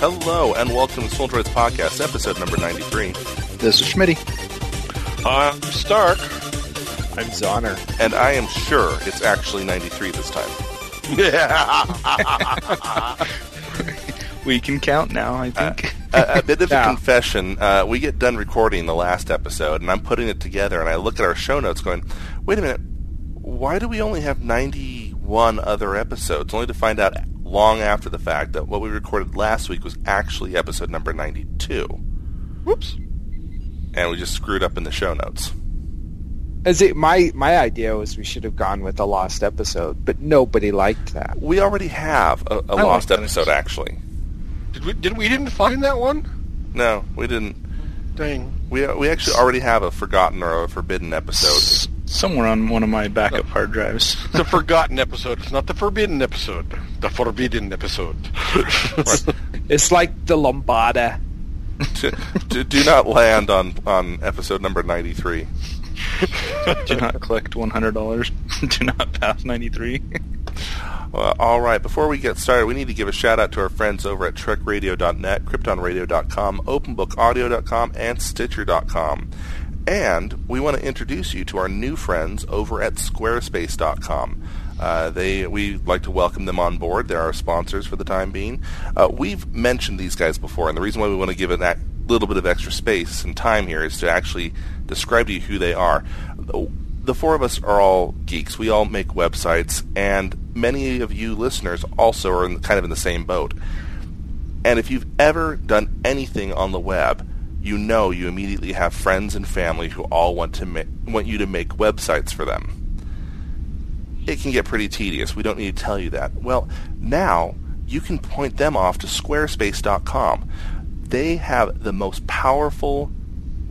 Hello, and welcome to Stolen Droids Podcast, episode number 93. This is Schmitty. I'm Stark. I'm Zoner. And I am sure it's actually 93 this time. we can count now, I think. Uh, a, a, bit of a confession. Uh, we get done recording the last episode, and I'm putting it together, and I look at our show notes going, wait a minute, why do we only have 91 other episodes? Only to find out long after the fact that what we recorded last week was actually episode number 92. Whoops. And we just screwed up in the show notes. As it, my my idea was we should have gone with a lost episode, but nobody liked that. We already have a, a lost episode, actually. Did we? Did we didn't find that one? No, we didn't. Dang. We we actually already have a forgotten or a forbidden episode. Somewhere on one of my backup no. hard drives. the forgotten episode. It's not the forbidden episode. The forbidden episode. it's like the Lambada. do, do, do not land on, on episode number 93. do not collect $100. do not pass 93. Well, all right. Before we get started, we need to give a shout out to our friends over at TrekRadio.net, KryptonRadio.com, OpenBookAudio.com, and Stitcher.com. And we want to introduce you to our new friends over at Squarespace.com. Uh, they we like to welcome them on board. They're our sponsors for the time being. Uh, we've mentioned these guys before, and the reason why we want to give it that little bit of extra space and time here is to actually describe to you who they are. The four of us are all geeks. We all make websites, and many of you listeners also are in, kind of in the same boat. And if you've ever done anything on the web, you know you immediately have friends and family who all want to ma- want you to make websites for them. It can get pretty tedious. We don't need to tell you that. Well, now you can point them off to squarespace.com. They have the most powerful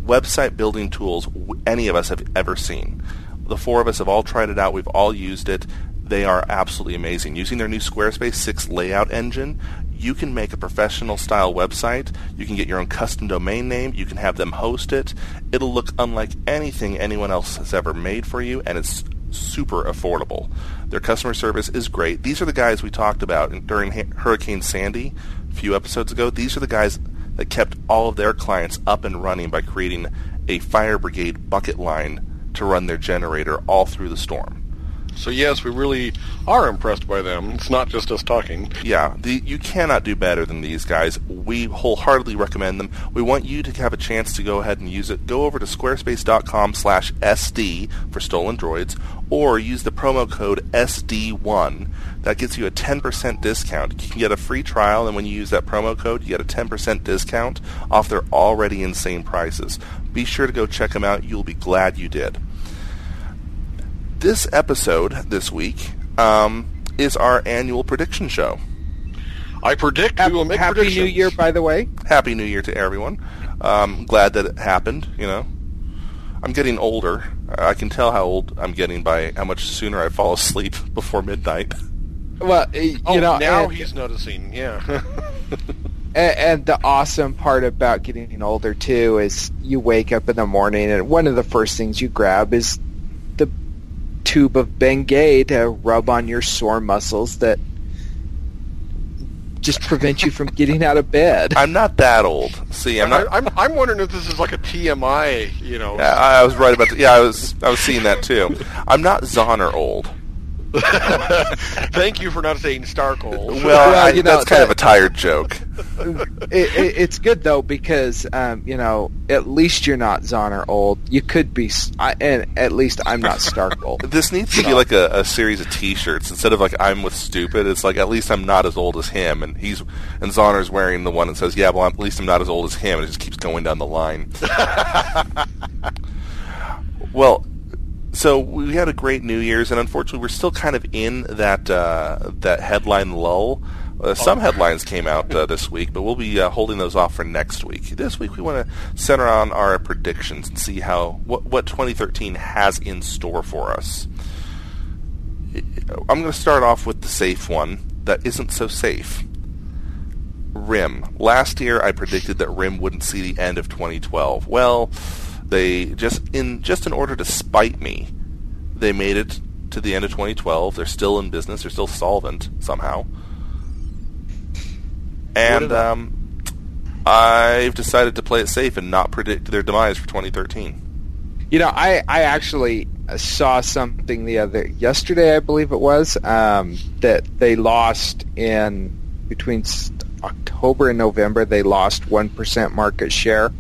website building tools any of us have ever seen. The four of us have all tried it out. We've all used it. They are absolutely amazing. Using their new Squarespace 6 layout engine, you can make a professional style website. You can get your own custom domain name. You can have them host it. It'll look unlike anything anyone else has ever made for you, and it's super affordable. Their customer service is great. These are the guys we talked about during Hurricane Sandy a few episodes ago. These are the guys that kept all of their clients up and running by creating a fire brigade bucket line to run their generator all through the storm. So yes, we really are impressed by them. It's not just us talking. Yeah, the, you cannot do better than these guys. We wholeheartedly recommend them. We want you to have a chance to go ahead and use it. Go over to squarespace.com/sd for stolen droids, or use the promo code SD1. That gets you a 10% discount. You can get a free trial, and when you use that promo code, you get a 10% discount off their already insane prices. Be sure to go check them out. You'll be glad you did this episode this week um, is our annual prediction show. I predict happy, we will make Happy predictions. New Year, by the way. Happy New Year to everyone. Um, glad that it happened. You know, I'm getting older. I can tell how old I'm getting by how much sooner I fall asleep before midnight. Well, you oh, know, now and, he's noticing. Yeah. and, and the awesome part about getting older too is you wake up in the morning and one of the first things you grab is tube of Bengay to rub on your sore muscles that just prevent you from getting out of bed. I'm not that old. See, I'm not. I, am I'm, I'm wondering if this is like a TMI. You know. Yeah, I was right about. The, yeah, I was. I was seeing that too. I'm not Zoner old. Thank you for not saying Stark old. Well, well I, you know, that's kind that, of a tired joke. It, it, it's good though because um, you know at least you're not Zoner old. You could be, I, and at least I'm not Stark old. this needs to be like a, a, series of T-shirts instead of like I'm with stupid. It's like at least I'm not as old as him, and he's and Zoner's wearing the one that says, "Yeah, well, at least I'm not as old as him," and it just keeps going down the line. well, so we had a great New Year's, and unfortunately, we're still kind of in that uh, that headline lull. Uh, some headlines came out uh, this week, but we'll be uh, holding those off for next week. This week, we want to center on our predictions and see how what, what 2013 has in store for us. I'm going to start off with the safe one that isn't so safe. RIM. Last year, I predicted that RIM wouldn't see the end of 2012. Well they just in just in order to spite me, they made it to the end of 2012. They're still in business. They're still solvent somehow. And um, I've decided to play it safe and not predict their demise for 2013. You know, I, I actually saw something the other yesterday, I believe it was, um, that they lost in between October and November. They lost one percent market share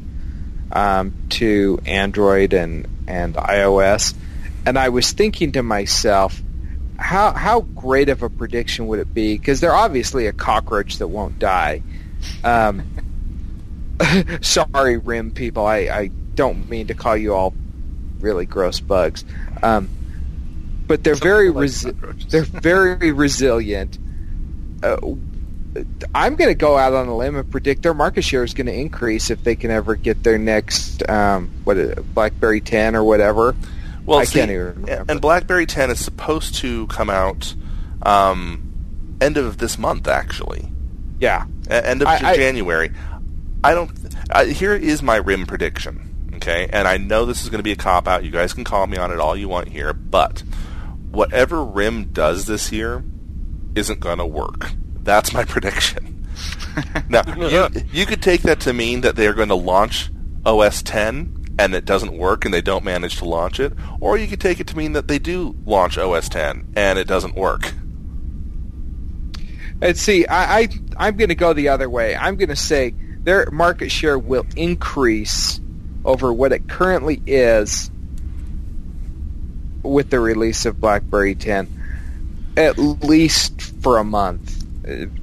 um, to Android and and iOS, and I was thinking to myself, how how great of a prediction would it be? Because they're obviously a cockroach that won't die. Um, sorry, Rim people. I, I don't mean to call you all really gross bugs. Um, but they're very like resi- they're very resilient. Uh, I'm going to go out on a limb and predict their market share is going to increase if they can ever get their next um, what is it, BlackBerry 10 or whatever. Well, I see, can't even remember. And BlackBerry 10 is supposed to come out um, end of this month, actually. Yeah, A- end of I- I- January. I don't. Uh, here is my rim prediction. Okay, and I know this is going to be a cop out. You guys can call me on it all you want here, but whatever rim does this year isn't going to work. That's my prediction. now, you, you could take that to mean that they're going to launch OS 10 and it doesn't work and they don't manage to launch it, or you could take it to mean that they do launch OS 10 and it doesn't work. and see, I, I I'm going to go the other way. I'm going to say their market share will increase over what it currently is with the release of BlackBerry 10, at least for a month.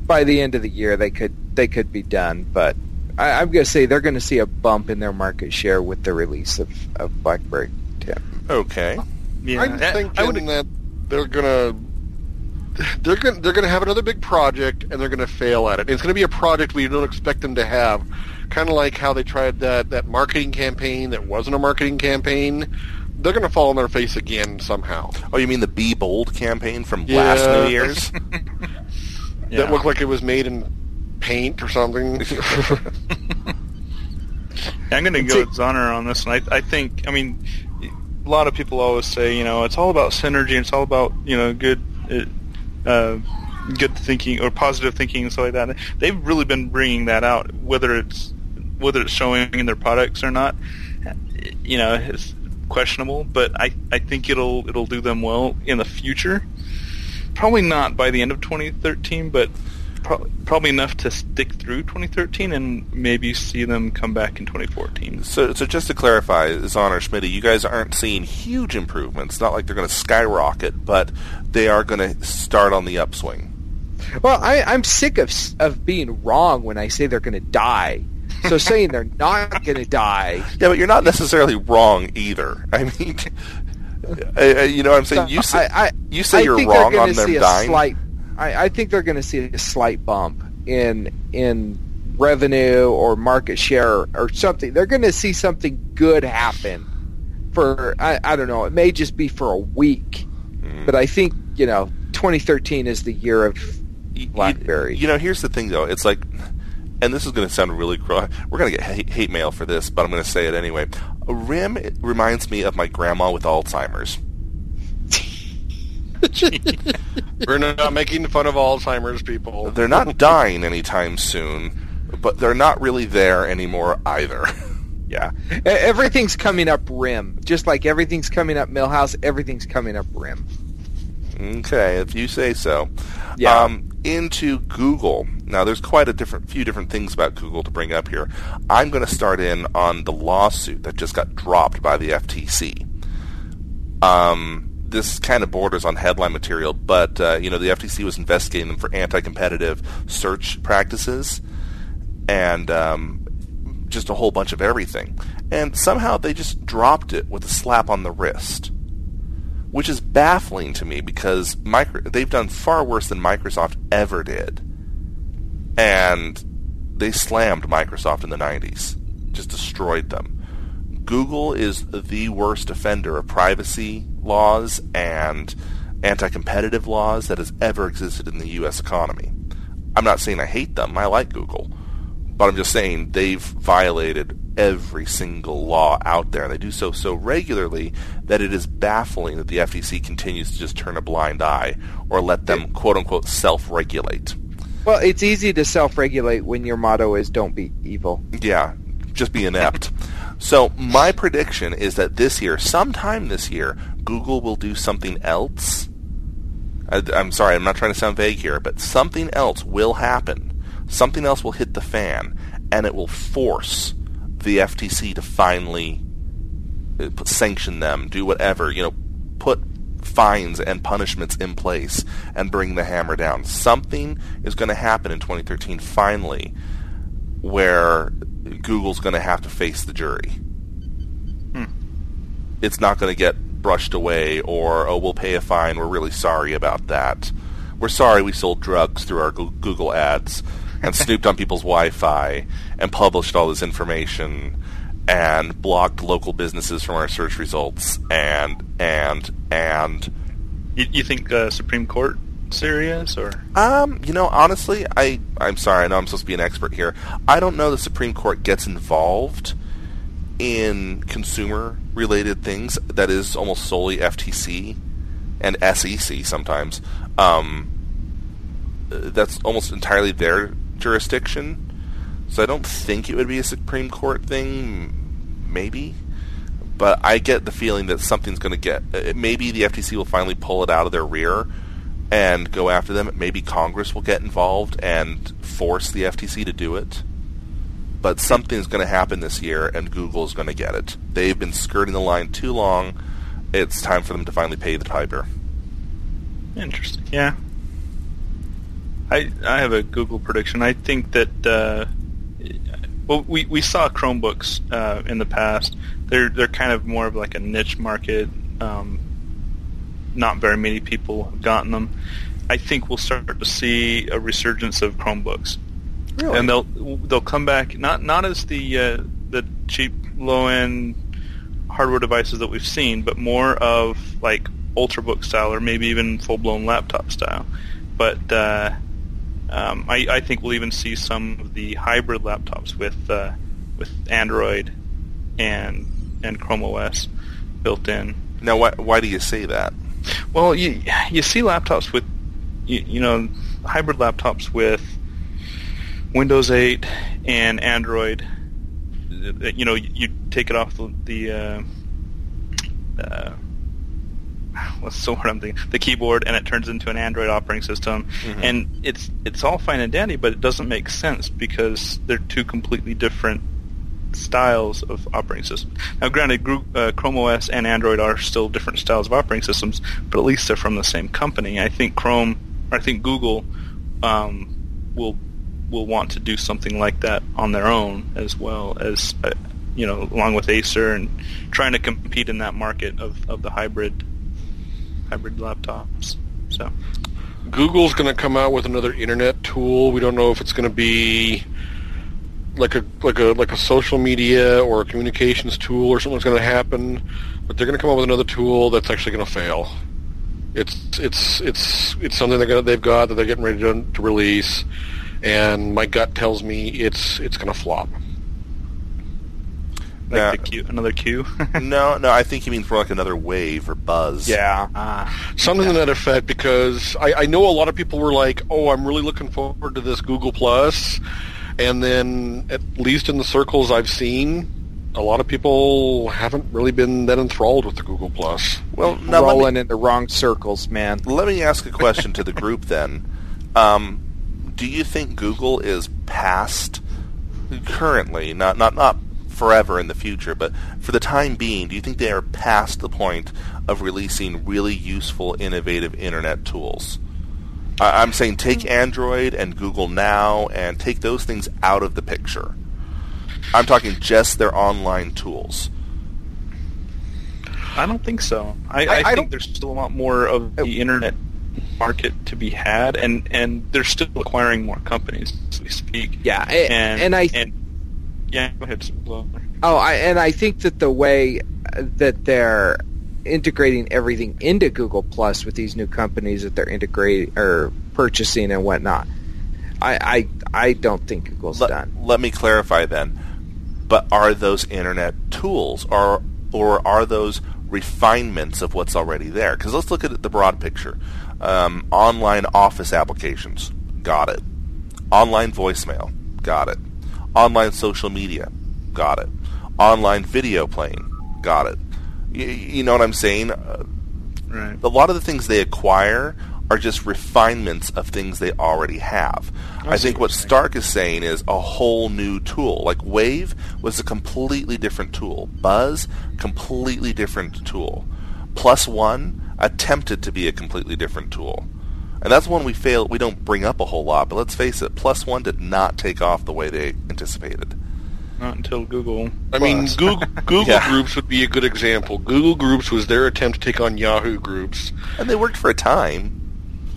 By the end of the year, they could they could be done, but I, I'm going to say they're going to see a bump in their market share with the release of, of BlackBerry 10. Okay. Yeah, I'm I- thinking I would that they're gonna they're gonna they're gonna have another big project and they're gonna fail at it. It's gonna be a project we don't expect them to have. Kind of like how they tried that that marketing campaign that wasn't a marketing campaign. They're gonna fall on their face again somehow. Oh, you mean the Be Bold campaign from Yeah. last New Year's? yeah. That looked like it was made in paint or something. I'm going to go with Zoner on this, and I, I think, I mean, a lot of people always say, you know, it's all about synergy, and it's all about, you know, good, uh, good thinking or positive thinking and stuff like that. They've really been bringing that out, whether it's whether it's showing in their products or not. You know, it's questionable, but I, I think it'll it'll do them well in the future. Probably not by the end of 2013, but pro- probably enough to stick through 2013 and maybe see them come back in 2014. so, so just to clarify, Zoner Schmitty, you guys aren't seeing huge improvements. Not like they're going to skyrocket, but they are going to start on the upswing. Well, I, I'm sick of of being wrong when I say they're going to die. So saying they're not going to die, Yeah, but you're not necessarily wrong either. I mean, uh, uh, you know what I'm saying? You say, I, I, you say I you're wrong on them dying. Slight, I, I think they're going to see a slight bump in in revenue or market share or something. They're going to see something good happen for I, I don't know. It may just be for a week, Mm. but I think you know 2013 is the year of BlackBerry. You know, here's the thing, though. It's like, and this is going to sound really cruel. We're going to get hate, hate mail for this, but I'm going to say it anyway. RIM reminds me of my grandma with Alzheimer's. We're not making fun of Alzheimer's people. They're not dying anytime soon, but they're not really there anymore either. yeah, E- everything's coming up rim. Just like everything's coming up Milhouse, everything's coming up rim. Okay, if you say so. Yeah. Um, into Google. Now, there's quite a different few different things about Google to bring up here. I'm going to start in on the lawsuit that just got dropped by the FTC. Um, this kind of borders on headline material, but uh, you know the FTC was investigating them for anti-competitive search practices and um, just a whole bunch of everything. And somehow they just dropped it with a slap on the wrist which is baffling to me because micro- they've done far worse than Microsoft ever did. And they slammed Microsoft in the 90s, just destroyed them. Google is the worst offender of privacy laws and anti-competitive laws that has ever existed in the US economy. I'm not saying I hate them, I like Google. But I'm just saying they've violated every single law out there. And they do so so regularly that it is baffling that the FTC continues to just turn a blind eye or let them quote unquote self regulate. Well, it's easy to self-regulate when your motto is "Don't be evil." Yeah, just be inept. so my prediction is that this year, sometime this year, Google will do something else. I, I'm sorry, I'm not trying to sound vague here, but something else will happen. Something else will hit the fan, and it will force the FTC to finally uh, sanction them, do whatever, you know, put fines and punishments in place and bring the hammer down. Something is going to happen in 2013 finally where Google's going to have to face the jury. Hmm. It's not going to get brushed away or, oh, we'll pay a fine. We're really sorry about that. We're sorry we sold drugs through our Google ads and snooped on people's Wi-Fi and published all this information and blocked local businesses from our search results and and and. You, you think uh, Supreme Court serious or? Um you know honestly I I'm sorry I know I'm supposed to be an expert here. I don't know the Supreme Court gets involved in consumer related things that is almost solely FTC and SEC sometimes. Um that's almost entirely their jurisdiction so I don't think it would be a Supreme Court thing, maybe. But I get the feeling that something's going to get. Uh, maybe the FTC will finally pull it out of their rear and go after them. Maybe Congress will get involved and force the FTC to do it. But something's going to happen this year, and Google's going to get it. They've been skirting the line too long. It's time for them to finally pay the piper. Interesting. Yeah. I I have a Google prediction. I think that uh, well, we, we saw Chromebooks uh, in the past. They're they're kind of more of like a niche market. Um, not very many people have gotten them. I think we'll start to see a resurgence of Chromebooks, really? and they'll they'll come back not not as the uh, the cheap low end hardware devices that we've seen, but more of like ultrabook style or maybe even full blown laptop style. But uh, um, I, I, think we'll even see some of the hybrid laptops with uh, with Android and and Chrome OS built in. Now, why why do you say that? Well, you you see laptops with you, you know hybrid laptops with Windows 8 and Android. You know, you take it off the, the uh, uh, what's the word I'm thinking? The keyboard, and it turns into an Android operating system, mm-hmm. and it's it's all fine and dandy, but it doesn't make sense because they're two completely different styles of operating systems. Now, granted, uh, Chrome OS and Android are still different styles of operating systems, but at least they're from the same company. I think Chrome, I think Google, um, will will want to do something like that on their own as well as. Uh, you know, along with Acer and trying to compete in that market of, of the hybrid hybrid laptops. So Google's going to come out with another internet tool. We don't know if it's going to be like a like a like a social media or a communications tool or something's going to happen, but they're going to come up with another tool that's actually going to fail. It's it's it's it's something they're gonna, they've got that they're getting ready to, to release, and my gut tells me it's it's going to flop. Like yeah. the Q, another Q. no, no, I think he means more like another wave or buzz. Yeah, uh, something yeah. to that effect. Because I, I know a lot of people were like, "Oh, I'm really looking forward to this Google Plus," and then at least in the circles I've seen, a lot of people haven't really been that enthralled with the Google Plus. Well, now rolling me, in the wrong circles, man. Let me ask a question to the group then. Um, do you think Google is past currently, not not not forever in the future, but for the time being, do you think they are past the point of releasing really useful, innovative internet tools? I'm saying take mm. Android and Google Now and take those things out of the picture. I'm talking just their online tools. I don't think so. I, I, I, I think there's still a lot more of oh. the oh. internet market to be had, and, and they're still acquiring more companies as we speak. Yeah, and, and I and yeah, go ahead. Oh, I, and I think that the way that they're integrating everything into Google Plus with these new companies that they're integrating or purchasing and whatnot, I I, I don't think Google's let, done. Let me clarify then. But are those internet tools, or or are those refinements of what's already there? Because let's look at the broad picture. Um, online office applications, got it. Online voicemail, got it. Online social media, got it. Online video playing, got it. You, you know what I'm saying? Uh, Right. a lot of the things they acquire are just refinements of things they already have. I, think what what you're saying. Stark is saying is a whole new tool. Like Wave was a completely different tool. Buzz, completely different tool. Plus One attempted to be a completely different tool. And that's one we fail we don't bring up a whole lot, but let's face it, Plus One did not take off the way they anticipated. Not until Google. I mean, Google, Google Yeah. Groups would be a good example. Google Groups was their attempt to take on Yahoo Groups. And they worked for a time.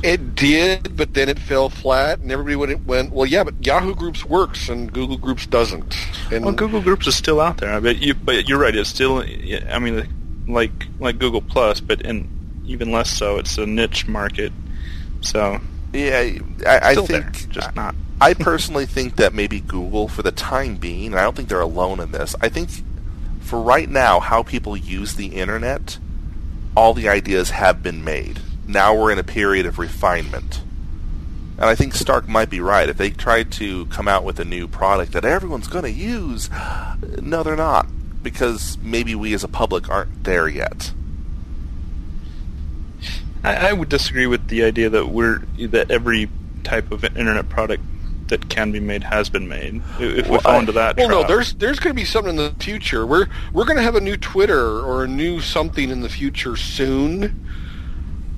It did, but then it fell flat, and everybody went, went well, yeah, but Yahoo Groups works, and Google Groups doesn't. And Well, Google Groups is still out there. I bet you, but you're right. It's still. I mean, like like Google Plus, but in even less so. It's a niche market. So Yeah, I, I think there, just not. I personally think that maybe Google, for the time being, and I don't think they're alone in this. I think for right now, how people use the internet, all the ideas have been made. Now we're in a period of refinement. And I think Stark might be right. If they tried to come out with a new product that everyone's going to use, no, they're not. Because maybe we as a public aren't there yet. I, I would disagree with the idea that we're that every type of internet product that can be made has been made. If we Well, fall I- into that Well, no, there's there's going to be something in the future. We're we're going to have a new Twitter or a new something in the future soon.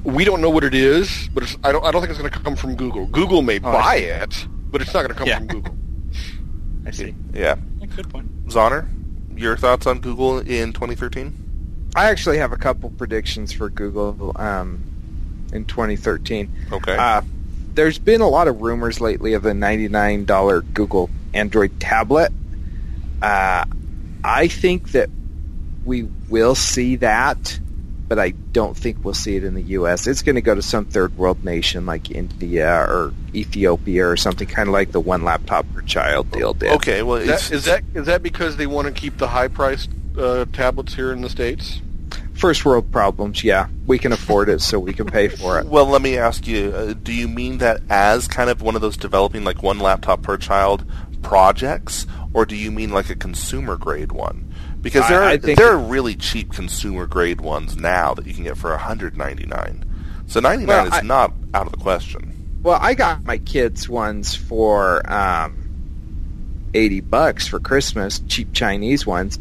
We don't know what it is, but it's, I don't I don't think it's going to come from Google. Google may Oh, buy it, but it's not going to come Yeah. from Google. I see. Yeah. Yeah, Good point. Zoner, your thoughts on Google in 2013? I actually have a couple predictions for Google um, in 2013. Okay. Uh, there's been a lot of rumors lately of the $99 Google Android tablet. Uh, I think that we will see that, but I don't think we'll see it in the U.S. It's going to go to some third world nation like India or Ethiopia or something kind of like the one laptop per child deal did. okay, well, Is that, is that is that because they want to keep the high priced uh, tablets here in the states? First world problems, yeah. We can afford it, so we can pay for it. Well, let me ask you: uh, Do you mean that as kind of one of those developing like one laptop per child projects, or do you mean like a consumer grade one? Because there I- are I there are really cheap consumer grade ones now that you can get for 199. So 99 Well, is I- not out of the question. Well, I got my kids ones for um, eighty bucks for Christmas, cheap Chinese ones.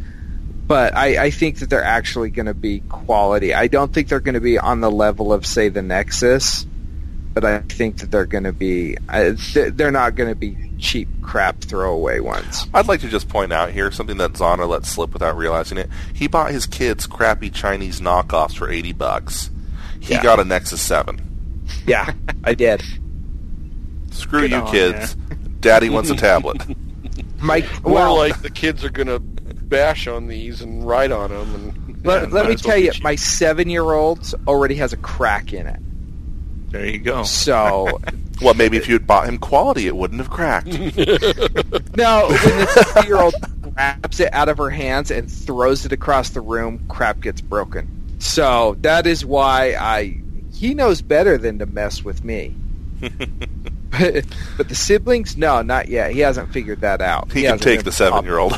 But I, I think that they're actually going to be quality. I don't think they're going to be on the level of, say, the Nexus, but I think that they're going to be. Uh, th- they're not going to be cheap crap throwaway ones. I'd like to just point out here something that Zoner let slip without realizing it. He bought his kids crappy Chinese knockoffs for 80 bucks. He Yeah. got a Nexus 7. Yeah, I did. Screw Good you, on kids. Daddy wants a tablet. My Or well, like the kids are going to bash on these and write on them and let, Yeah, let me tell you, cheap. my seven-year-old already has a crack in it. There you go. So well, maybe if you had bought him quality, it wouldn't have cracked. No, when the three-year-old grabs it out of her hands and throws it across the room, crap gets broken. So that is why I. He knows better than to mess with me. but, but the siblings, no, not yet. He hasn't figured that out. He can hasn't take the seven-year-old.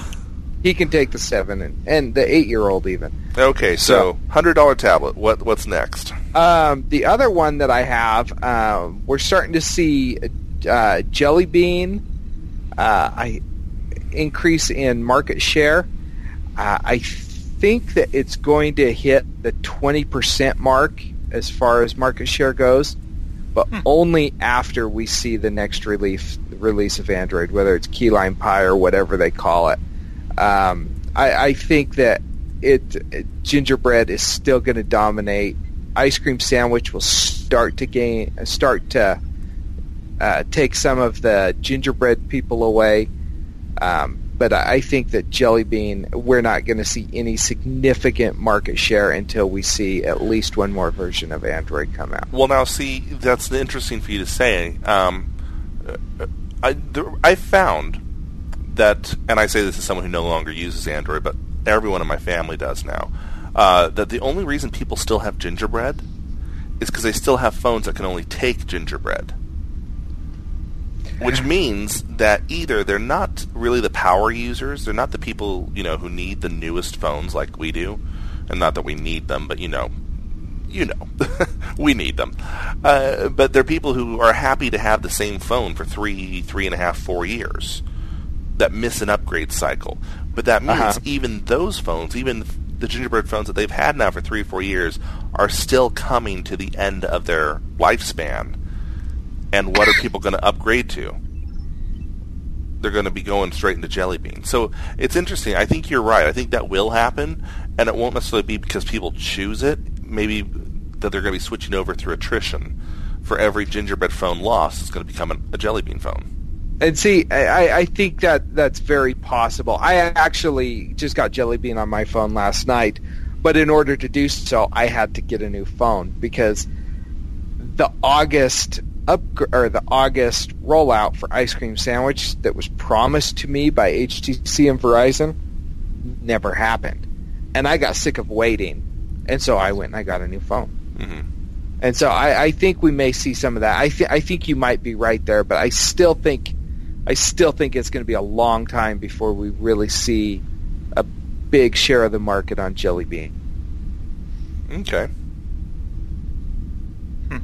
He can take the seven and, and the eight-year-old even. Okay, so hundred dollar tablet. What what's next? Um, the other one that I have, um, we're starting to see uh, Jelly Bean uh, I increase in market share. Uh, I think that it's going to hit the 20% mark as far as market share goes, but only after we see the next release release of Android, whether it's Key Lime Pie or whatever they call it. Um, I, I think that it, gingerbread is still going to dominate. Ice cream sandwich will start to gain, start to uh, take some of the gingerbread people away. Um, but I I think that Jelly Bean, we're not going to see any significant market share until we see at least one more version of Android come out. Well, now see, that's interesting for you to say. Um, uh, I there, I found that, and I say this as someone who no longer uses Android, but everyone in my family does now. Uh, that the only reason people still have gingerbread is because they still have phones that can only take gingerbread. which means that either they're not really the power users, they're not the people you know who need the newest phones like we do, and not that we need them, but you know, you know, we need them. Uh, but they're people who are happy to have the same phone for three, three and a half, four years that miss an upgrade cycle. But that means Uh-huh. even those phones, even the Gingerbread phones that they've had now for three or four years, are still coming to the end of their lifespan. And what are people going to upgrade to? They're going to be going straight into Jelly Bean. So it's interesting. I think you're right. I think that will happen, and it won't necessarily be because people choose it. Maybe that they're going to be switching over through attrition. For every Gingerbread phone lost, it's going to become a Jelly Bean phone. And see, I, I- think that that's very possible. I actually just got Jelly Bean on my phone last night, but in order to do so, I had to get a new phone because the August up or the August rollout for Ice Cream Sandwich that was promised to me by HTC and Verizon never happened, and I got sick of waiting, and so I went and I got a new phone. hmm And so I, I think we may see some of that. I, th- I think you might be right there, but I still think I still think it's going to be a long time before we really see a big share of the market on Jelly Bean. Okay. Hmm.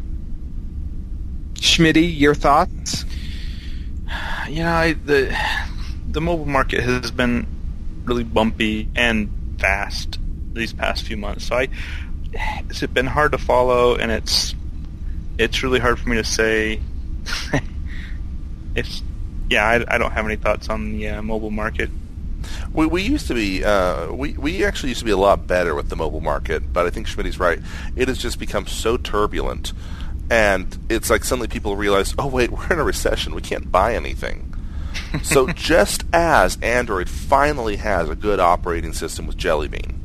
Schmitty, your thoughts? You know, I, the the mobile market has been really bumpy and fast these past few months. So I, it's been hard to follow, and it's it's really hard for me to say. it's yeah, I, I don't have any thoughts on the uh, mobile market. We, we used to be uh, we we actually used to be a lot better with the mobile market, but I think Schmidt's right. It has just become so turbulent, and it's like suddenly people realize, oh wait, we're in a recession. We can't buy anything. so just as Android finally has a good operating system with Jelly Bean,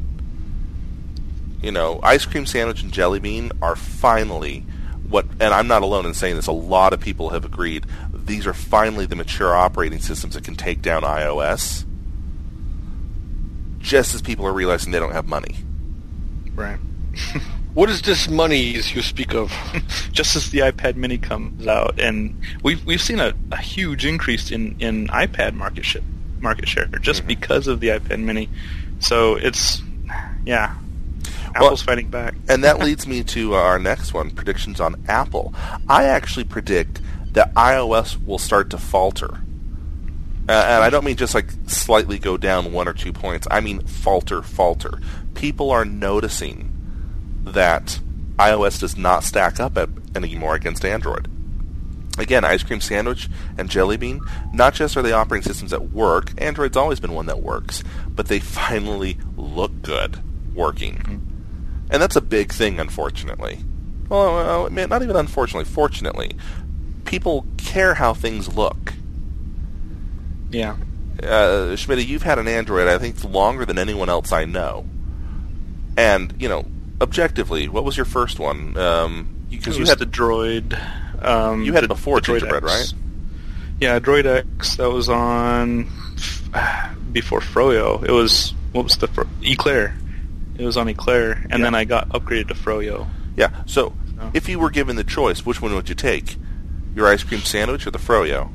you know, Ice Cream Sandwich and Jelly Bean are finally what, and I'm not alone in saying this. A lot of people have agreed. These are finally the mature operating systems that can take down iOS just as people are realizing they don't have money. Right. What is this monies you speak of? Just as the iPad Mini comes out, and we've we've seen a, a huge increase in, in iPad market share market share just mm-hmm. because of the iPad Mini. So it's yeah, Well- Apple's fighting back. And that leads me to our next one, predictions on Apple. I actually predict that iOS will start to falter. Uh, and I don't mean just like slightly go down one or two points. I mean falter, falter. People are noticing that iOS does not stack up at, anymore against Android. Again, Ice Cream Sandwich and Jelly Bean, not just are they operating systems that work, Android's always been one that works, but they finally look good working. And that's a big thing, unfortunately. Well, well, man, not even unfortunately, fortunately. People care how things look. Yeah. Uh, Schmidt, you've had an Android, I think, longer than anyone else I know. And, you know, objectively, what was your first one? Um, because It you had the Droid. Um, you had the- before the Gingerbread, X. right? Yeah, Droid X. That was on before Froyo. It was what was the Fro- Eclair? It was on Eclair, and Yeah. then I got upgraded to Froyo. Yeah. So, Oh. if you were given the choice, which one would you take? Your ice cream sandwich or the froyo?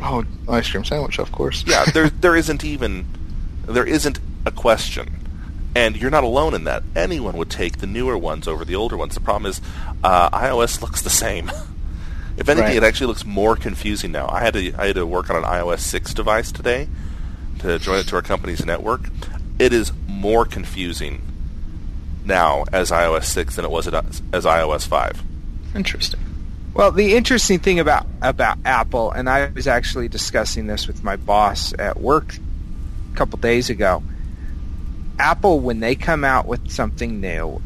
Oh, ice cream sandwich, of course. Yeah, there there isn't even there isn't a question. And you're not alone in that. Anyone would take the newer ones over the older ones. The problem is uh, iOS looks the same. if anything, Right. it actually looks more confusing now. I had to I had to work on an iOS six device today to join it to our company's network. It is more confusing now as iOS six than it was as as iOS five. Interesting. Well, the interesting thing about about Apple, and I was actually discussing this with my boss at work a couple days ago. Apple, when they come out with something new,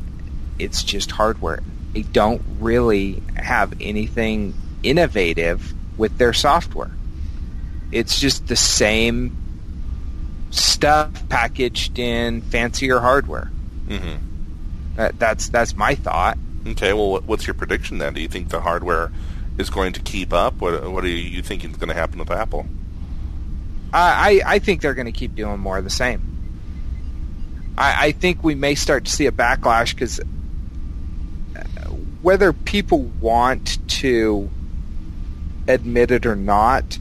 it's just hardware. They don't really have anything innovative with their software. It's just the same stuff packaged in fancier hardware. hmm That, that's that's my thought. Okay, well, what's your prediction then? Do you think the hardware is going to keep up? What What are you thinking is going to happen with Apple? I, I think they're going to keep doing more of the same. I, I think we may start to see a backlash because uh, whether people want to admit it or not,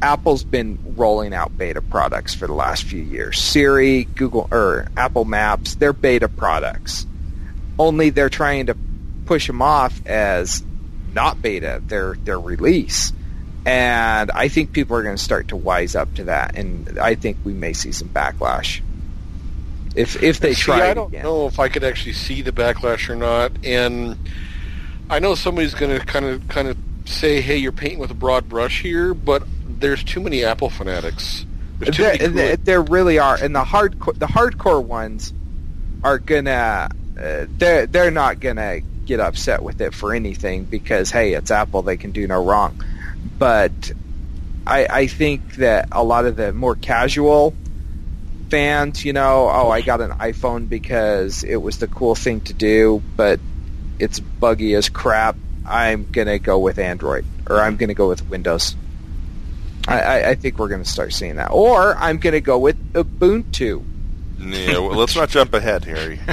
Apple's been rolling out beta products for the last few years. Siri, Google, or Apple Maps, they're beta products. Only they're trying to push them off as not beta, their their release. And I think people are going to start to wise up to that, and I think we may see some backlash if if they try. I don't again. know if I could actually see the backlash or not, and I know somebody's going to kind of kind of say, "Hey, you're painting with a broad brush here," but there's too many Apple fanatics. There, many there, there really are, and the hardcore the hardcore ones are gonna uh, they're they're not gonna get upset with it for anything because hey, it's Apple, they can do no wrong. But I I think that a lot of the more casual fans, you know, oh, I got an iPhone because it was the cool thing to do, but it's buggy as crap. I'm gonna go with Android, or I'm gonna go with Windows. I, I, I think we're to start seeing that. Or I'm to go with Ubuntu. Yeah, well, let's not jump ahead, Harry.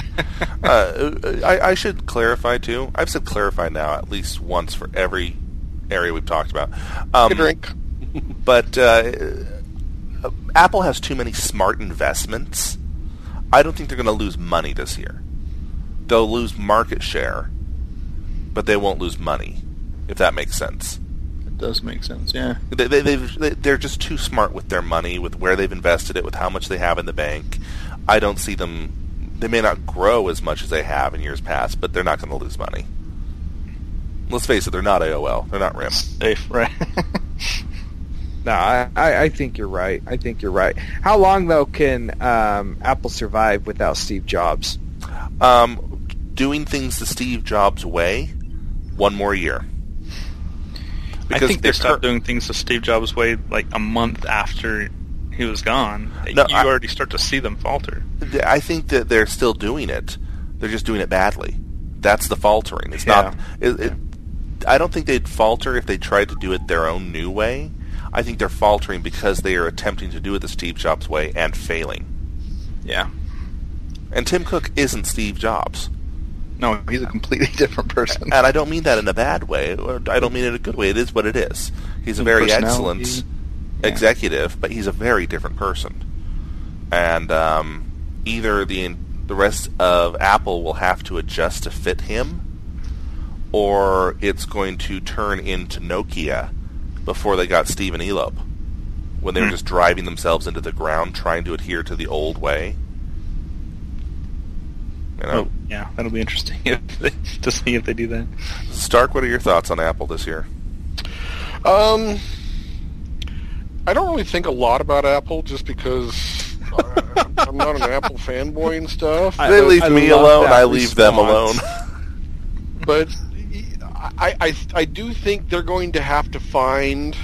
Uh, I, I should clarify too. I've said clarify now at least once for every area we've talked about. Um, Good drink. but uh, Apple has too many smart investments. I don't think they're going to lose money this year. They'll lose market share, but they won't lose money, if that makes sense. It does make sense. Yeah. They, they, they've, they, they're just too smart with their money, with where they've invested it, with how much they have in the bank. I don't see them. They may not grow as much as they have in years past, but they're not going to lose money. Let's face it, they're not AOL. They're not RIM. Safe, right? No, I, I, I think you're right. I think you're right. How long though can um, Apple survive without Steve Jobs? Um, doing things the Steve Jobs way, one more year. I think they they're stopped cur- doing things the Steve Jobs way like a month after he was gone. No, you I- already start to see them falter. I think that they're still doing it. They're just doing it badly. That's the faltering. It's not. It, it, I don't think they'd falter if they tried to do it their own new way. I think they're faltering because they are attempting to do it the Steve Jobs way and failing. Yeah. And Tim Cook isn't Steve Jobs. No, he's a completely different person. And I don't mean that in a bad way, or I don't mean it in a good way. It is what it is. He's a very excellent Yeah. Executive, but he's a very different person. And um, either the the rest of Apple will have to adjust to fit him, or it's going to turn into Nokia before they got Stephen Elop, when they were Hmm. just driving themselves into the ground trying to adhere to the old way. You know, Oh, yeah, that'll be interesting if they, to see if they do that. Stark, what are your thoughts on Apple this year? Um, I don't really think a lot about Apple just because I- I'm not an Apple fanboy and stuff. I- they leave me alone. I leave them alone. but I, I I do think they're going to have to find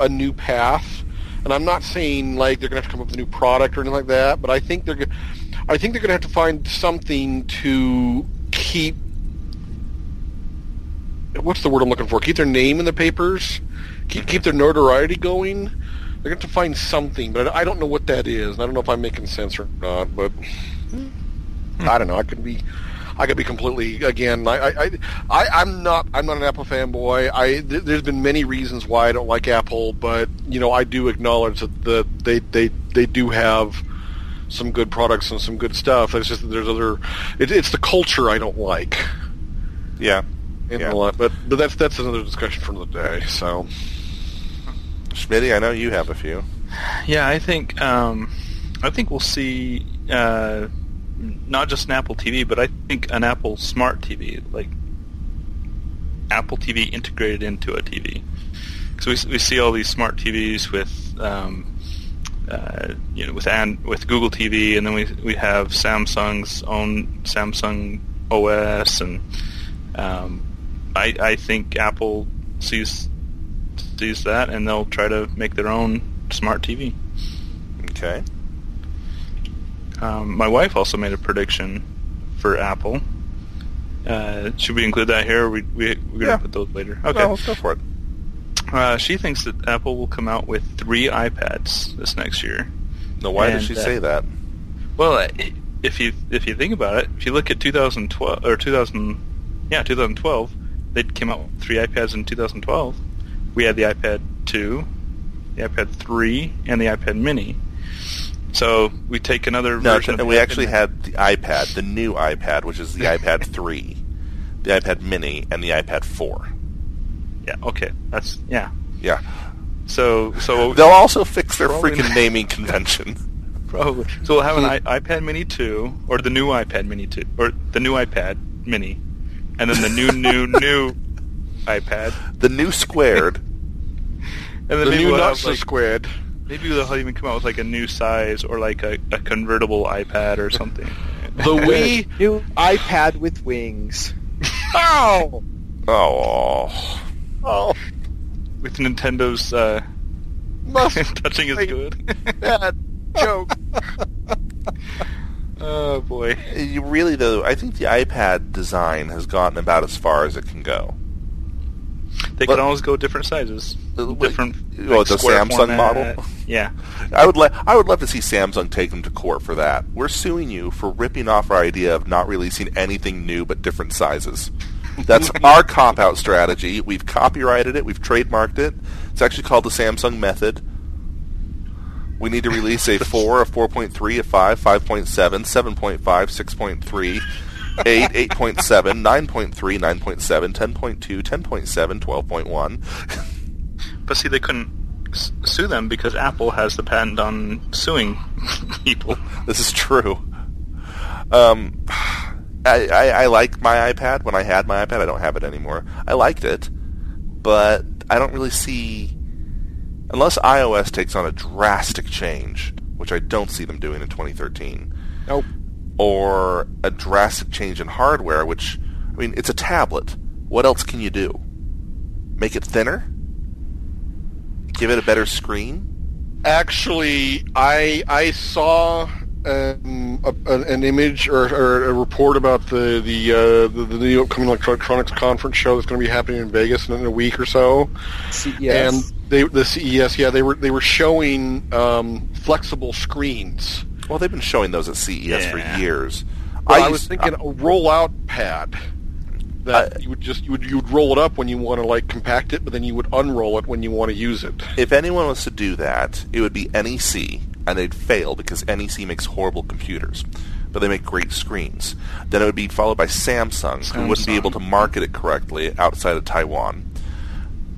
a new path, and I'm not saying like they're going to have to come up with a new product or anything like that, but I think they're go- I think they're going to have to find something to keep. What's the word I'm looking for? Keep their name in the papers, keep keep their notoriety going. They're going to find something, but I don't know what that is. I don't know if I'm making sense or not, but hmm. I don't know. I could be, I could be completely again. I, I, I, I'm not. I'm not an Apple fanboy. I th- there's been many reasons why I don't like Apple, but you know I do acknowledge that the, they they they do have some good products and some good stuff. It's just that there's other. It, it's the culture I don't like. Yeah. In Yeah. a lot, but but that's that's another discussion for another day. So Schmitty, I know you have a few. Yeah, I think um, I think we'll see uh, not just an Apple TV, but I think an Apple Smart TV, like Apple TV integrated into a TV. Because we we see all these smart TVs with um, uh, you know with and with Google TV, and then we we have Samsung's own Samsung OS, and um, I I think Apple sees sees that, and they'll try to make their own smart TV. Okay. Um, my wife also made a prediction for Apple. Uh, should we include that here? Or we, we, we're going to Yeah. put those later. Okay. Well, let's go for it. Uh, she thinks that Apple will come out with three iPads this next year. Now, why And, does she uh, say that? Well, uh, if you if you think about it, if you look at 2012 or 2000, yeah, 2012, they came out with three iPads in 2012. We had the iPad 2, the iPad 3, and the iPad Mini. So we take another No, version. of we actually iPad had the iPad, the new iPad, which is the iPad 3, the iPad Mini, and the iPad 4. Yeah. Okay. That's yeah. Yeah. So so They'll also fix their freaking naming convention. Probably. So we'll have an I- iPad Mini 2, or the new iPad Mini 2, or the new iPad Mini, and then the new, new, new iPad, The new squared. And then The maybe new we'll not have so like squid. maybe they'll even come out with like a new size or like a, a convertible iPad or something. The Wii. New iPad with wings. Oh! Oh. Oh, with Nintendo's uh, touching is good. that joke. oh boy. You really, though, I think the iPad design has gotten about as far as it can go. They But- can always go different sizes, Different. oh, the Samsung format. model? Yeah. I would le- I would love to see Samsung take them to court for that. We're suing you for ripping off our idea of not releasing anything new but different sizes. That's our cop out strategy. We've copyrighted it. We've trademarked it. It's actually called the Samsung method. We need to release a 4, a 4.3, a 5, 5.7, 7.5, 6.3, 8, 8.7, 9.3, 9.7, 10.2, 10.7, 12.1. But see, they couldn't s- sue them because Apple has the patent on suing people. This is true. Um, I, I, I like my iPad. When I had my iPad, I don't have it anymore. I liked it, but I don't really see, unless iOS takes on a drastic change, which I don't see them doing in 2013, Nope. or a drastic change in hardware, which, I mean, it's a tablet. What else can you do? Make it thinner? Give it a better screen? Actually, I I saw um, a, an, an image or, or a report about the the, uh, the the new upcoming electronics conference show that's going to be happening in Vegas in a week or so. CES. And they the CES, yeah, they were they were showing um, flexible screens. Well, they've been showing those at CES Yeah. for years. Well, I, used- was thinking a rollout pad that I- you would just you would you would roll it up when you want to like compact it, but then you would unroll it when you want to use it. if anyone was to do that, it would be NEC, and they'd fail because NEC makes horrible computers, but they make great screens. Then it would be followed by Samsung, who wouldn't be able to market it correctly outside of Taiwan.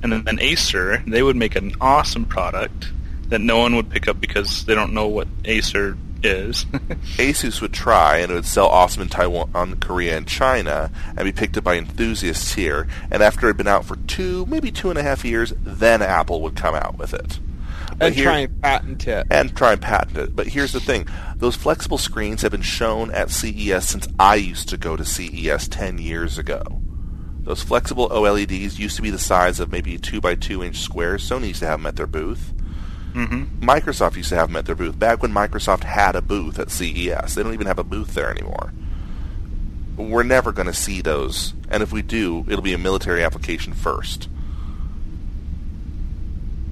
And then, then Acer, they would make an awesome product that no one would pick up because they don't know what Acer is. Asus would try, and it would sell awesome in Taiwan, Korea, and China, and be picked up by enthusiasts here. And after it had been out for two, maybe two and a half years, then Apple would come out with it. But and here- try and patent it. and try and patent it. But here's the thing: those flexible screens have been shown at CES since I used to go to CES ten years ago. Those flexible OLEDs used to be the size of maybe two by two inch squares. Sony used to have them at their booth. Hmm Microsoft used to have them at their booth back when Microsoft had a booth at CES. They don't even have a booth there anymore. We're never going to see those, and if we do, it'll be a military application first.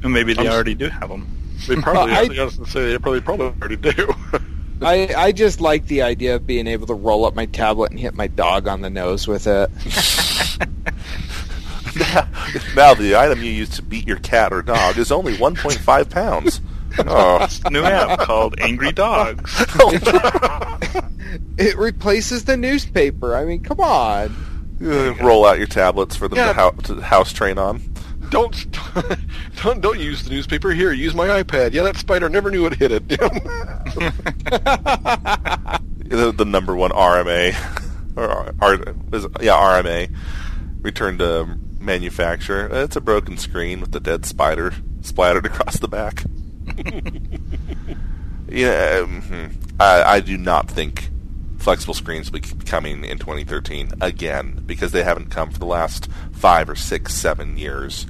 And maybe they I'm s- already do have them. They probably, I- I, was going to say they probably probably already do. I, I just like the idea of being able to roll up my tablet and hit my dog on the nose with it. now, the item you use to beat your cat or dog is only 1.5 pounds. Oh. New app called Angry Dogs. It replaces the newspaper. I mean, come on. Uh, roll out your tablets for them Yeah. to, hou- to house train on. don't don't don't use the newspaper here. Use my iPad. Yeah, that spider never knew it hit it. The, the number one RMA, or R, is, yeah RMA, return to manufacturer. It's a broken screen with the dead spider splattered across the back. yeah, um. I, I do not think flexible screens will be coming in 2013 again because they haven't come for the last five or six, seven years.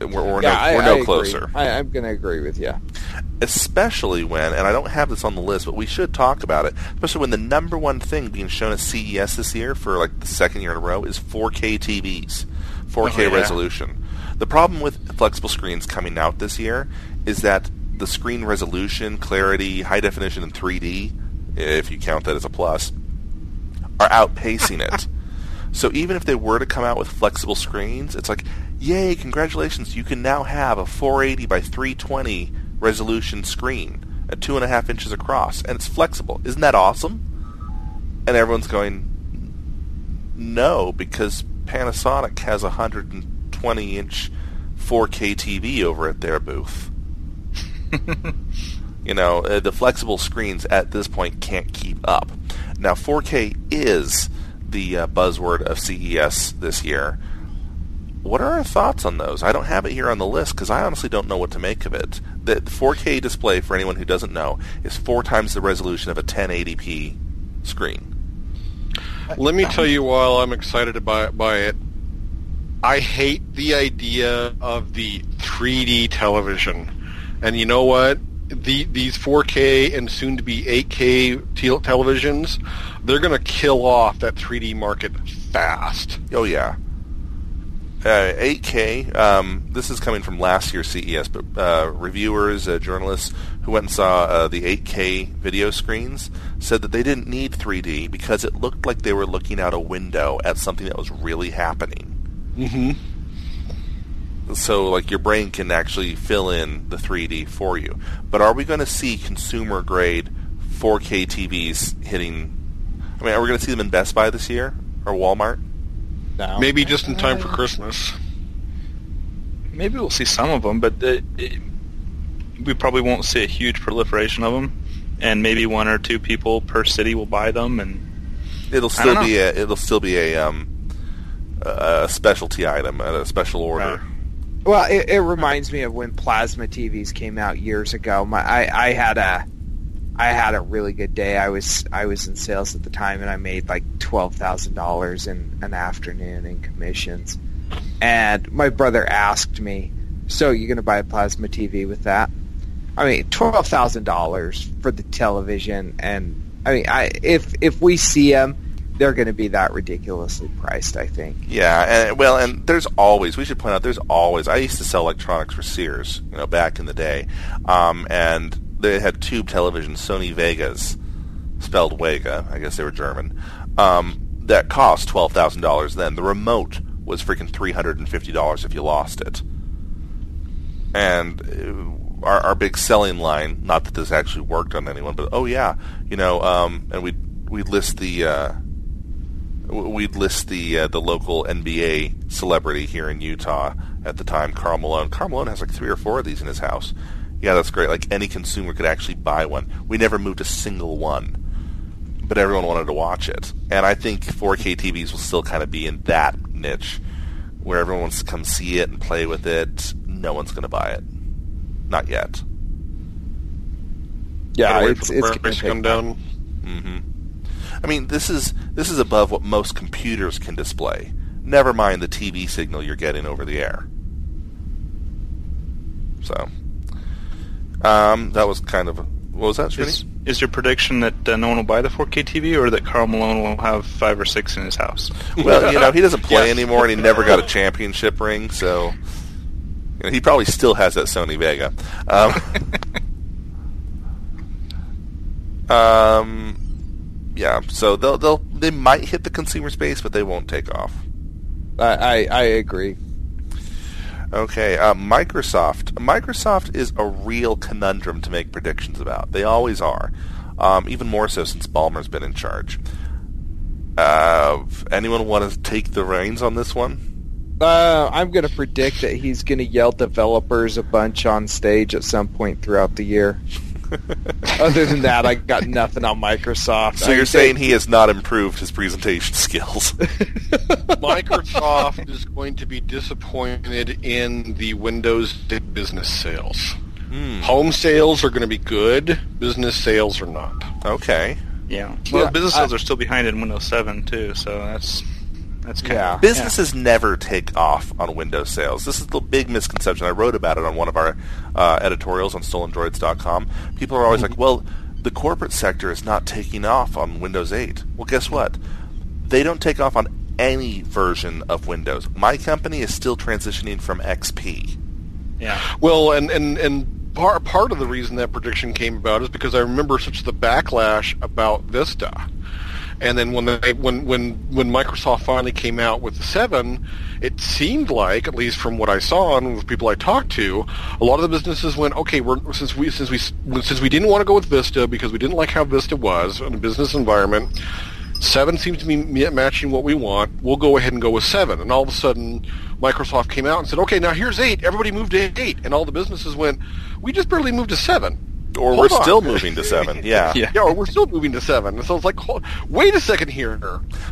We're, we're yeah, no, I, we're I no agree. closer I, I'm going to agree with you. especially when, and I don't have this on the list, but we should talk about it, especially when the number one thing being shown at CES this year for like the second year in a row is 4K TVs, 4K Oh, yeah. resolution. The problem with flexible screens coming out this year is that the screen resolution, clarity, high definition, and 3D, if you count that as a plus, are outpacing it. So even if they were to come out with flexible screens, it's like, yay, congratulations, you can now have a 480 by 320 resolution screen at two and a half inches across, and it's flexible. Isn't that awesome? And everyone's going, no, because Panasonic has a 120 inch 4K TV over at their booth. you know, uh, the flexible screens at this point can't keep up. Now, 4K is the uh, buzzword of CES this year. What are our thoughts on those? I don't have it here on the list because I honestly don't know what to make of it. The 4K display, for anyone who doesn't know, is four times the resolution of a 1080p screen. Let me tell you while I'm excited by, by it, I hate the idea of the 3D television. And you know what? The, these 4K and soon to be 8K te- televisions, they're going to kill off that 3D market fast. Oh yeah. Uh, 8K. Um, this is coming from last year's CES, but uh, reviewers, uh, journalists who went and saw uh, the 8K video screens said that they didn't need 3D because it looked like they were looking out a window at something that was really happening. Mm-hmm. So, like, your brain can actually fill in the 3D for you. But are we going to see consumer grade 4K TVs hitting? I mean, are we going to see them in Best Buy this year or Walmart? No. Maybe just in time for Christmas. Maybe we'll see some of them, but it, it, we probably won't see a huge proliferation of them. And maybe one or two people per city will buy them, and It'll still be a it'll still be a um a specialty item at a special order. Right. Well, it, it reminds me of when plasma TVs came out years ago. My, I, I had a, I had a really good day. I was I was in sales at the time, and I made like twelve thousand dollars in an afternoon in commissions. And my brother asked me, "So you're going to buy a plasma TV with that?" I mean, twelve thousand dollars for the television, and I mean, I if if we see them, they're going to be that ridiculously priced. I think. Yeah, and well, and there's always we should point out there's always I used to sell electronics for Sears, you know, back in the day, um, and they had tube televisions, Sony Wegas, spelled Wega, I guess they were German, um, that cost twelve thousand dollars. Then the remote was freaking three hundred and fifty dollars if you lost it, and. Uh, our, our big selling line, not that this actually worked on anyone, but oh yeah, you know, um, and we we list the uh, we'd list the uh, the local NBA celebrity here in Utah at the time, Karl Malone. Karl Malone has like three or four of these in his house. Yeah, that's great. Like any consumer could actually buy one. We never moved a single one, but everyone wanted to watch it. And I think 4K TVs will still kind of be in that niche where everyone wants to come see it and play with it. No one's going to buy it. Not yet. Yeah, it's the it's going to to come down. hmm I mean, this is this is above what most computers can display. Never mind the TV signal you're getting over the air. So, um, that was kind of a, what was that, is, Srini? is your prediction that uh, no one will buy the 4K TV, or that Karl Malone will have five or six in his house? Well, you know, he doesn't play Yes. anymore, and he never got a championship ring, so you know, he probably still has that Sony Wega. Um, um, yeah, so they'll they'll they might hit the consumer space, but they won't take off. I, I I agree. Okay, uh, Microsoft. Microsoft is a real conundrum to make predictions about. They always are, um, even more so since Ballmer's been in charge. Uh, anyone want to take the reins on this one? Uh, I'm going to predict that he's going to yell developers a bunch on stage at some point throughout the year. Other than that, I got nothing on Microsoft. So I you're saying he has not improved his presentation skills? Microsoft is going to be disappointed in the Windows business sales. Hmm. Home sales are going to be good. Business sales are not. Okay. Yeah. Well, Yeah, business I- sales are still behind in Windows 7 too, so that's that's kind Yeah. of Businesses never take off on Windows sales. This is the big misconception. I wrote about it on one of our uh, editorials on StolenDroids.com. People are always like, well, the corporate sector is not taking off on Windows 8. Well, guess what? They don't take off on any version of Windows. My company is still transitioning from XP. Yeah. Well, and and and part part of the reason that prediction came about is because I remember such the backlash about Vista, And then when they when when when Microsoft finally came out with the seven, it seemed like, at least from what I saw and with people I talked to, a lot of the businesses went, okay, we're since we since we since we didn't want to go with Vista because we didn't like how Vista was in a business environment. Seven seems to be matching what we want. We'll go ahead and go with seven. And all of a sudden, Microsoft came out and said, "Okay, now here's eight. Everybody moved to eight. And all the businesses went, "We just barely moved to seven or Hold we're on. still moving to seven. Yeah. yeah, yeah, or we're still moving to seven. So it's like, hold, wait a second here.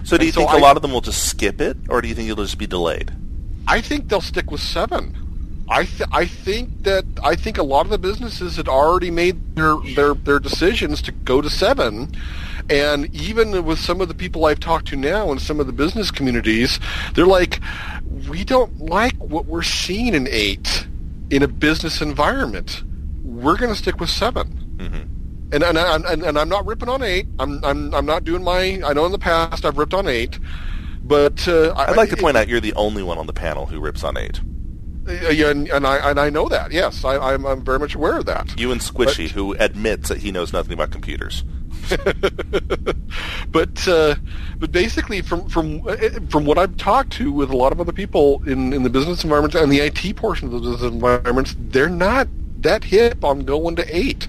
So do you think a lot of them will just skip it, or do you think it'll just be delayed? I think they'll stick with seven. I th- I think that I think a lot of the businesses had already made their, their their decisions to go to seven, and even with some of the people I've talked to now in some of the business communities, they're like, we don't like what we're seeing in eight in a business environment we're going to stick with 7 mm-hmm. and, and, and and I'm not ripping on eight. I'm I'm I'm not doing my. I know in the past I've ripped on eight, but uh, I'd like to point out you're the only one on the panel who rips on eight. Uh, yeah, and, and, I and I know that. Yes, I, am I'm, I'm very much aware of that. You and Squishy, but, who admits that he knows nothing about computers. but uh, but basically, from from uh, from what I've talked to with a lot of other people in, in the business environments and the IT portion of the business environments, they're not that hip on going to eight.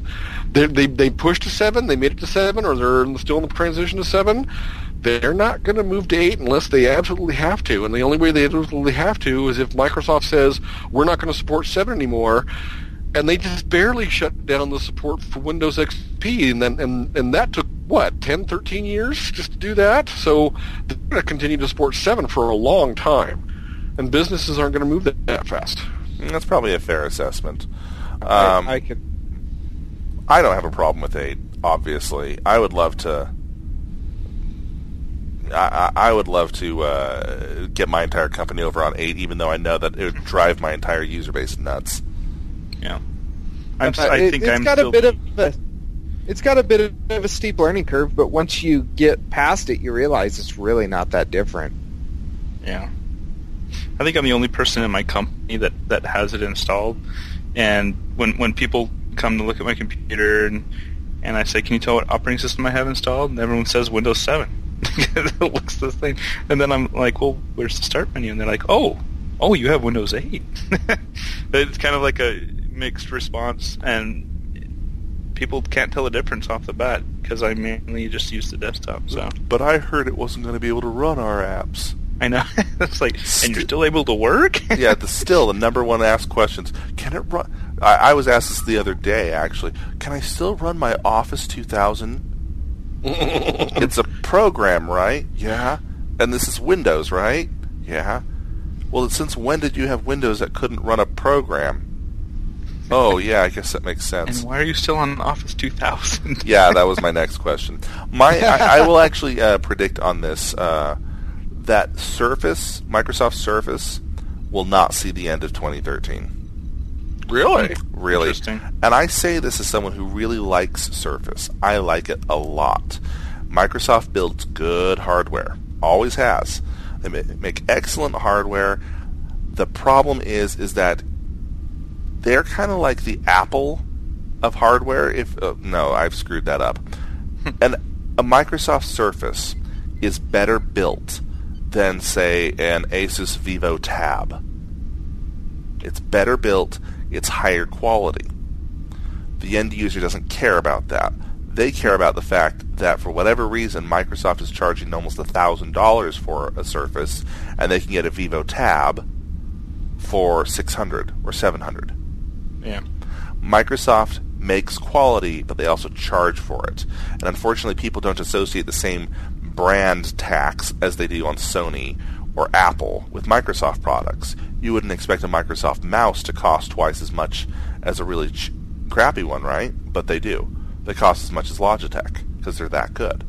They they they pushed to seven. They made it to seven, or they're still in the transition to seven. They're not going to move to eight unless they absolutely have to. And the only way they absolutely have to is if Microsoft says we're not going to support seven anymore. And they just barely shut down the support for Windows XP, and then and, and that took what 10, 13 years just to do that. So they're going to continue to support seven for a long time, and businesses aren't going to move that, that fast. That's probably a fair assessment. Um, I, I could. I don't have a problem with eight. Obviously, I would love to. I, I would love to uh, get my entire company over on eight, even though I know that it would drive my entire user base nuts. Yeah, I'm, I it, think it's I'm got still... a bit of a, it's got a bit of a steep learning curve, but once you get past it, you realize it's really not that different. Yeah, I think I'm the only person in my company that that has it installed, and when when people come to look at my computer and and I say, "Can you tell what operating system I have installed?" and everyone says Windows 7. it looks the same. And then I'm like, "Well, where's the start menu?" And they're like, "Oh, oh, you have Windows 8." it's kind of like a mixed response, and people can't tell the difference off the bat because I mainly just use the desktop. So, but I heard it wasn't going to be able to run our apps. I know. It's like, and you're still able to work? yeah, the still the number one asked questions. Can it run? I, I, was asked this the other day. Actually, can I still run my Office 2000? it's a program, right? Yeah. And this is Windows, right? Yeah. Well, since when did you have Windows that couldn't run a program? Oh, yeah, I guess that makes sense. And why are you still on Office 2000? yeah, that was my next question. My, I, I will actually uh, predict on this. Uh, that Surface, Microsoft Surface, will not see the end of 2013. Really? Really. And I say this as someone who really likes Surface. I like it a lot. Microsoft builds good hardware. Always has. They make excellent hardware. The problem is is that they're kind of like the Apple of hardware. If uh, no, I've screwed that up. and a Microsoft Surface is better built than, say, an Asus Vivo Tab. It's better built, it's higher quality. The end user doesn't care about that. They care about the fact that for whatever reason, Microsoft is charging almost $1,000 for a Surface, and they can get a Vivo Tab for 600 or 700 Yeah. Microsoft makes quality, but they also charge for it. And unfortunately, people don't associate the same brand tax as they do on Sony or Apple with Microsoft products. You wouldn't expect a Microsoft mouse to cost twice as much as a really ch- crappy one, right? But they do. They cost as much as Logitech because they're that good.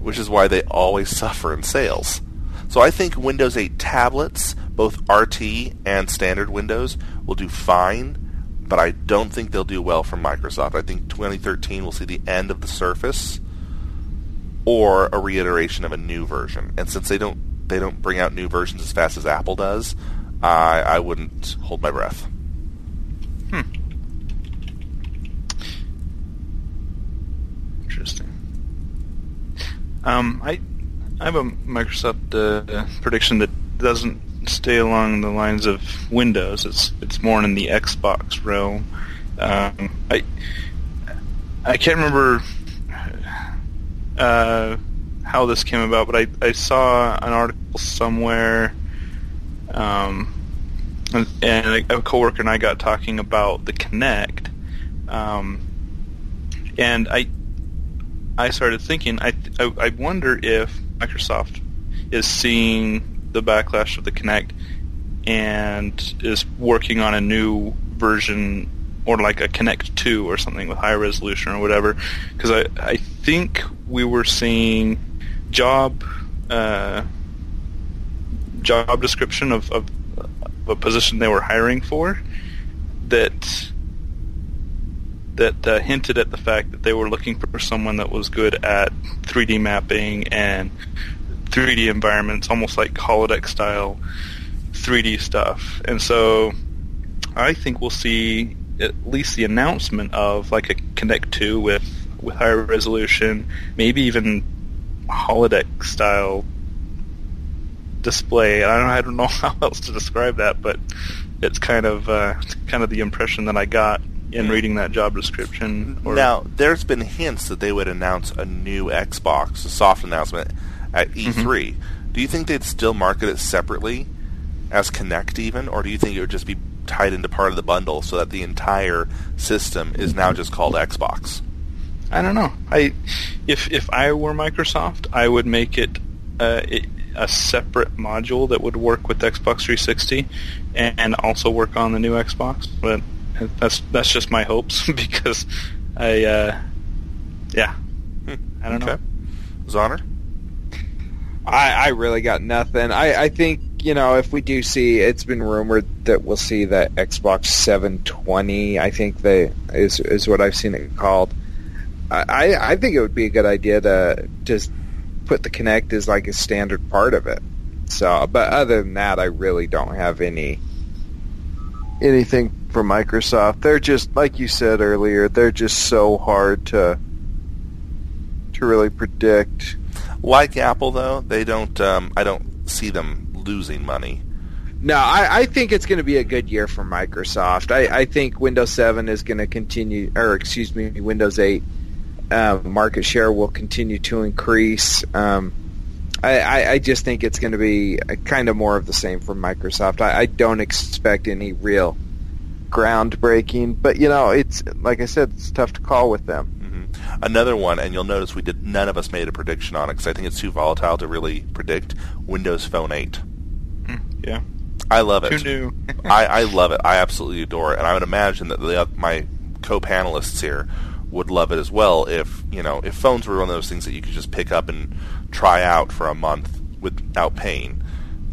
Which is why they always suffer in sales. So I think Windows 8 tablets, both RT and standard Windows, will do fine, but I don't think they'll do well for Microsoft. I think 2013 will see the end of the Surface or a reiteration of a new version. And since they don't they don't bring out new versions as fast as Apple does, I I wouldn't hold my breath. Hmm. Interesting. Um, I I have a Microsoft uh, prediction that doesn't stay along the lines of Windows. It's it's more in the Xbox realm. Um, I I can't remember uh, how this came about, but I, I saw an article somewhere, um, and, a, coworker and I got talking about the Kinect, um, and I I started thinking I, I I wonder if Microsoft is seeing the backlash of the Kinect and is working on a new version or like a Kinect 2 or something with high resolution or whatever. Because I, I think we were seeing job uh, job description of, of a position they were hiring for that that uh, hinted at the fact that they were looking for someone that was good at 3D mapping and 3D environments, almost like holodeck style 3D stuff. And so I think we'll see at least the announcement of like a Kinect 2 with with higher resolution, maybe even holodeck style display. I don't I don't know how else to describe that, but it's kind of uh, kind of the impression that I got in reading that job description. Or now, there's been hints that they would announce a new Xbox, a soft announcement at E3. Mm-hmm. Do you think they'd still market it separately as Kinect, even, or do you think it would just be tied into part of the bundle so that the entire system is now just called Xbox? I don't know. I if if I were Microsoft, I would make it, uh, it a separate module that would work with Xbox 360 and also work on the new Xbox. But that's that's just my hopes because I uh, yeah hmm. I don't okay. know. Zoner? I I really got nothing. I I think you know if we do see it's been rumored that we'll see that Xbox 720. I think they is is what I've seen it called. I I think it would be a good idea to just put the Kinect as like a standard part of it. So, but other than that, I really don't have any anything for Microsoft. They're just like you said earlier. They're just so hard to to really predict. Like Apple, though, they don't. Um, I don't see them losing money. No, I, I think it's going to be a good year for Microsoft. I, I think Windows 7 is going to continue, or excuse me, Windows 8 uh, market share will continue to increase. Um, I, I, I, just think it's going to be kind of more of the same for Microsoft. I, I don't expect any real groundbreaking, but you know, it's like I said, it's tough to call with them. Mm-hmm. Another one, and you'll notice we did none of us made a prediction on it because I think it's too volatile to really predict. Windows Phone 8. Mm, yeah, I love it. Too new. I, I love it. I absolutely adore it, and I would imagine that the, my co-panelists here would love it as well. If you know, if phones were one of those things that you could just pick up and try out for a month without paying,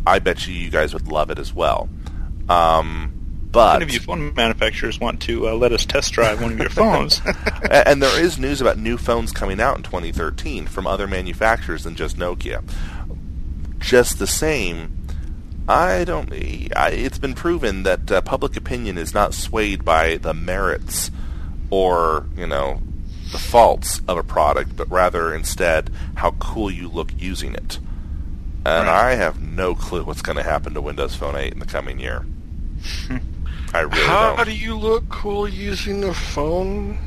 I bet you you guys would love it as well. Um, but if of you phone manufacturers want to uh, let us test drive one of your phones. and there is news about new phones coming out in 2013 from other manufacturers than just Nokia. Just the same, I don't. I, it's been proven that uh, public opinion is not swayed by the merits or you know the faults of a product, but rather instead how cool you look using it. And right. I have no clue what's going to happen to Windows Phone 8 in the coming year. I really How don't. do you look cool using a phone?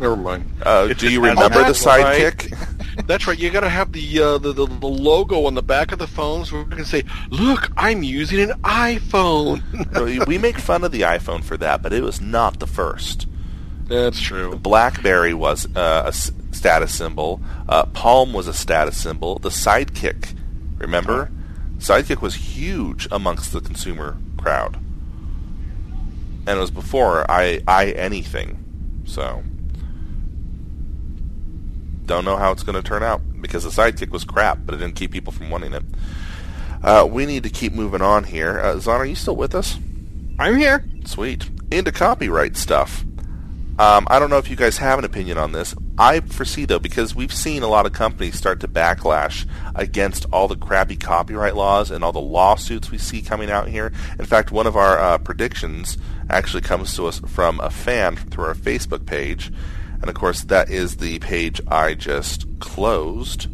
Never mind. Uh, do you remember the sidekick? Right. That's right. You got to have the, uh, the, the the logo on the back of the phone so we can say, "Look, I'm using an iPhone." we make fun of the iPhone for that, but it was not the first. That's true. BlackBerry was uh, a status symbol. Uh, Palm was a status symbol. The Sidekick, remember? Sidekick was huge amongst the consumer crowd and it was before I I anything. So don't know how it's going to turn out because the sidekick was crap, but it didn't keep people from wanting it. Uh, we need to keep moving on here. Uh, Zon, are you still with us? I'm here. Sweet. Into copyright stuff. Um, I don't know if you guys have an opinion on this. I foresee, though, because we've seen a lot of companies start to backlash against all the crappy copyright laws and all the lawsuits we see coming out here. In fact, one of our uh, predictions actually comes to us from a fan through our Facebook page. And of course, that is the page I just closed.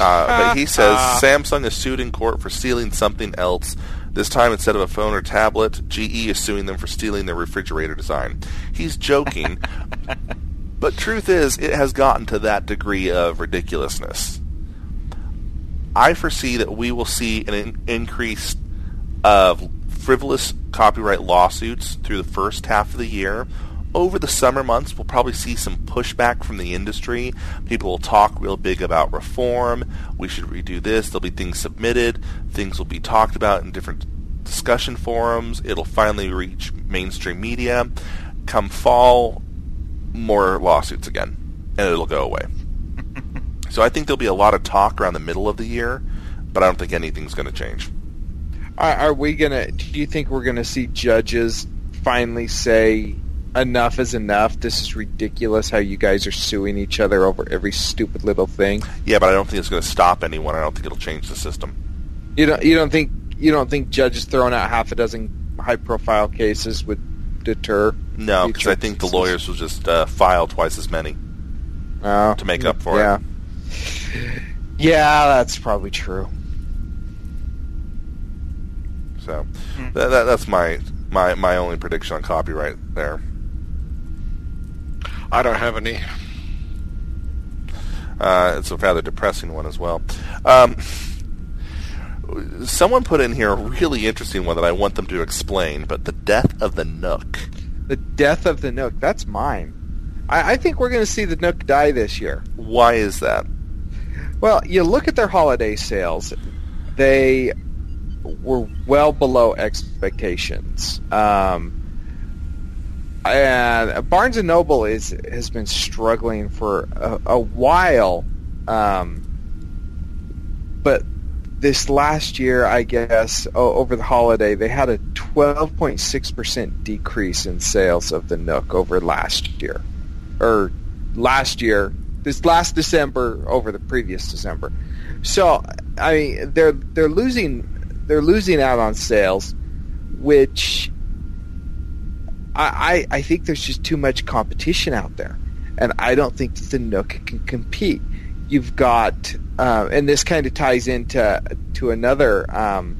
Uh, but he says Samsung is sued in court for stealing something else. This time, instead of a phone or tablet, GE is suing them for stealing their refrigerator design. He's joking, but truth is, it has gotten to that degree of ridiculousness. I foresee that we will see an in- increase of frivolous copyright lawsuits through the first half of the year. Over the summer months, we'll probably see some pushback from the industry. People will talk real big about reform. We should redo this. There'll be things submitted. Things will be talked about in different discussion forums. It'll finally reach mainstream media. Come fall, more lawsuits again, and it'll go away. so I think there'll be a lot of talk around the middle of the year, but I don't think anything's going to change. Are, are we gonna? Do you think we're gonna see judges finally say enough is enough? This is ridiculous. How you guys are suing each other over every stupid little thing. Yeah, but I don't think it's going to stop anyone. I don't think it'll change the system. You don't. You don't think. You don't think judges throwing out half a dozen high-profile cases would deter? No, because I think the lawyers will just uh, file twice as many Oh, to make up for yeah. it. Yeah, that's probably true. So that, that, that's my, my my only prediction on copyright there. I don't have any. Uh, it's a rather depressing one as well. Um, someone put in here a really interesting one that I want them to explain, but the death of the Nook. The death of the Nook. That's mine. I, I think we're going to see the Nook die this year. Why is that? Well, you look at their holiday sales; they were well below expectations. Um, and Barnes and Noble is has been struggling for a, a while, um, but this last year, I guess, over the holiday, they had a 12.6 percent decrease in sales of the Nook over last year, or last year, this last December over the previous December. So, I mean, they're they're losing they're losing out on sales, which I, I I think there's just too much competition out there, and I don't think that the Nook can compete. You've got, uh, and this kind of ties into to another um,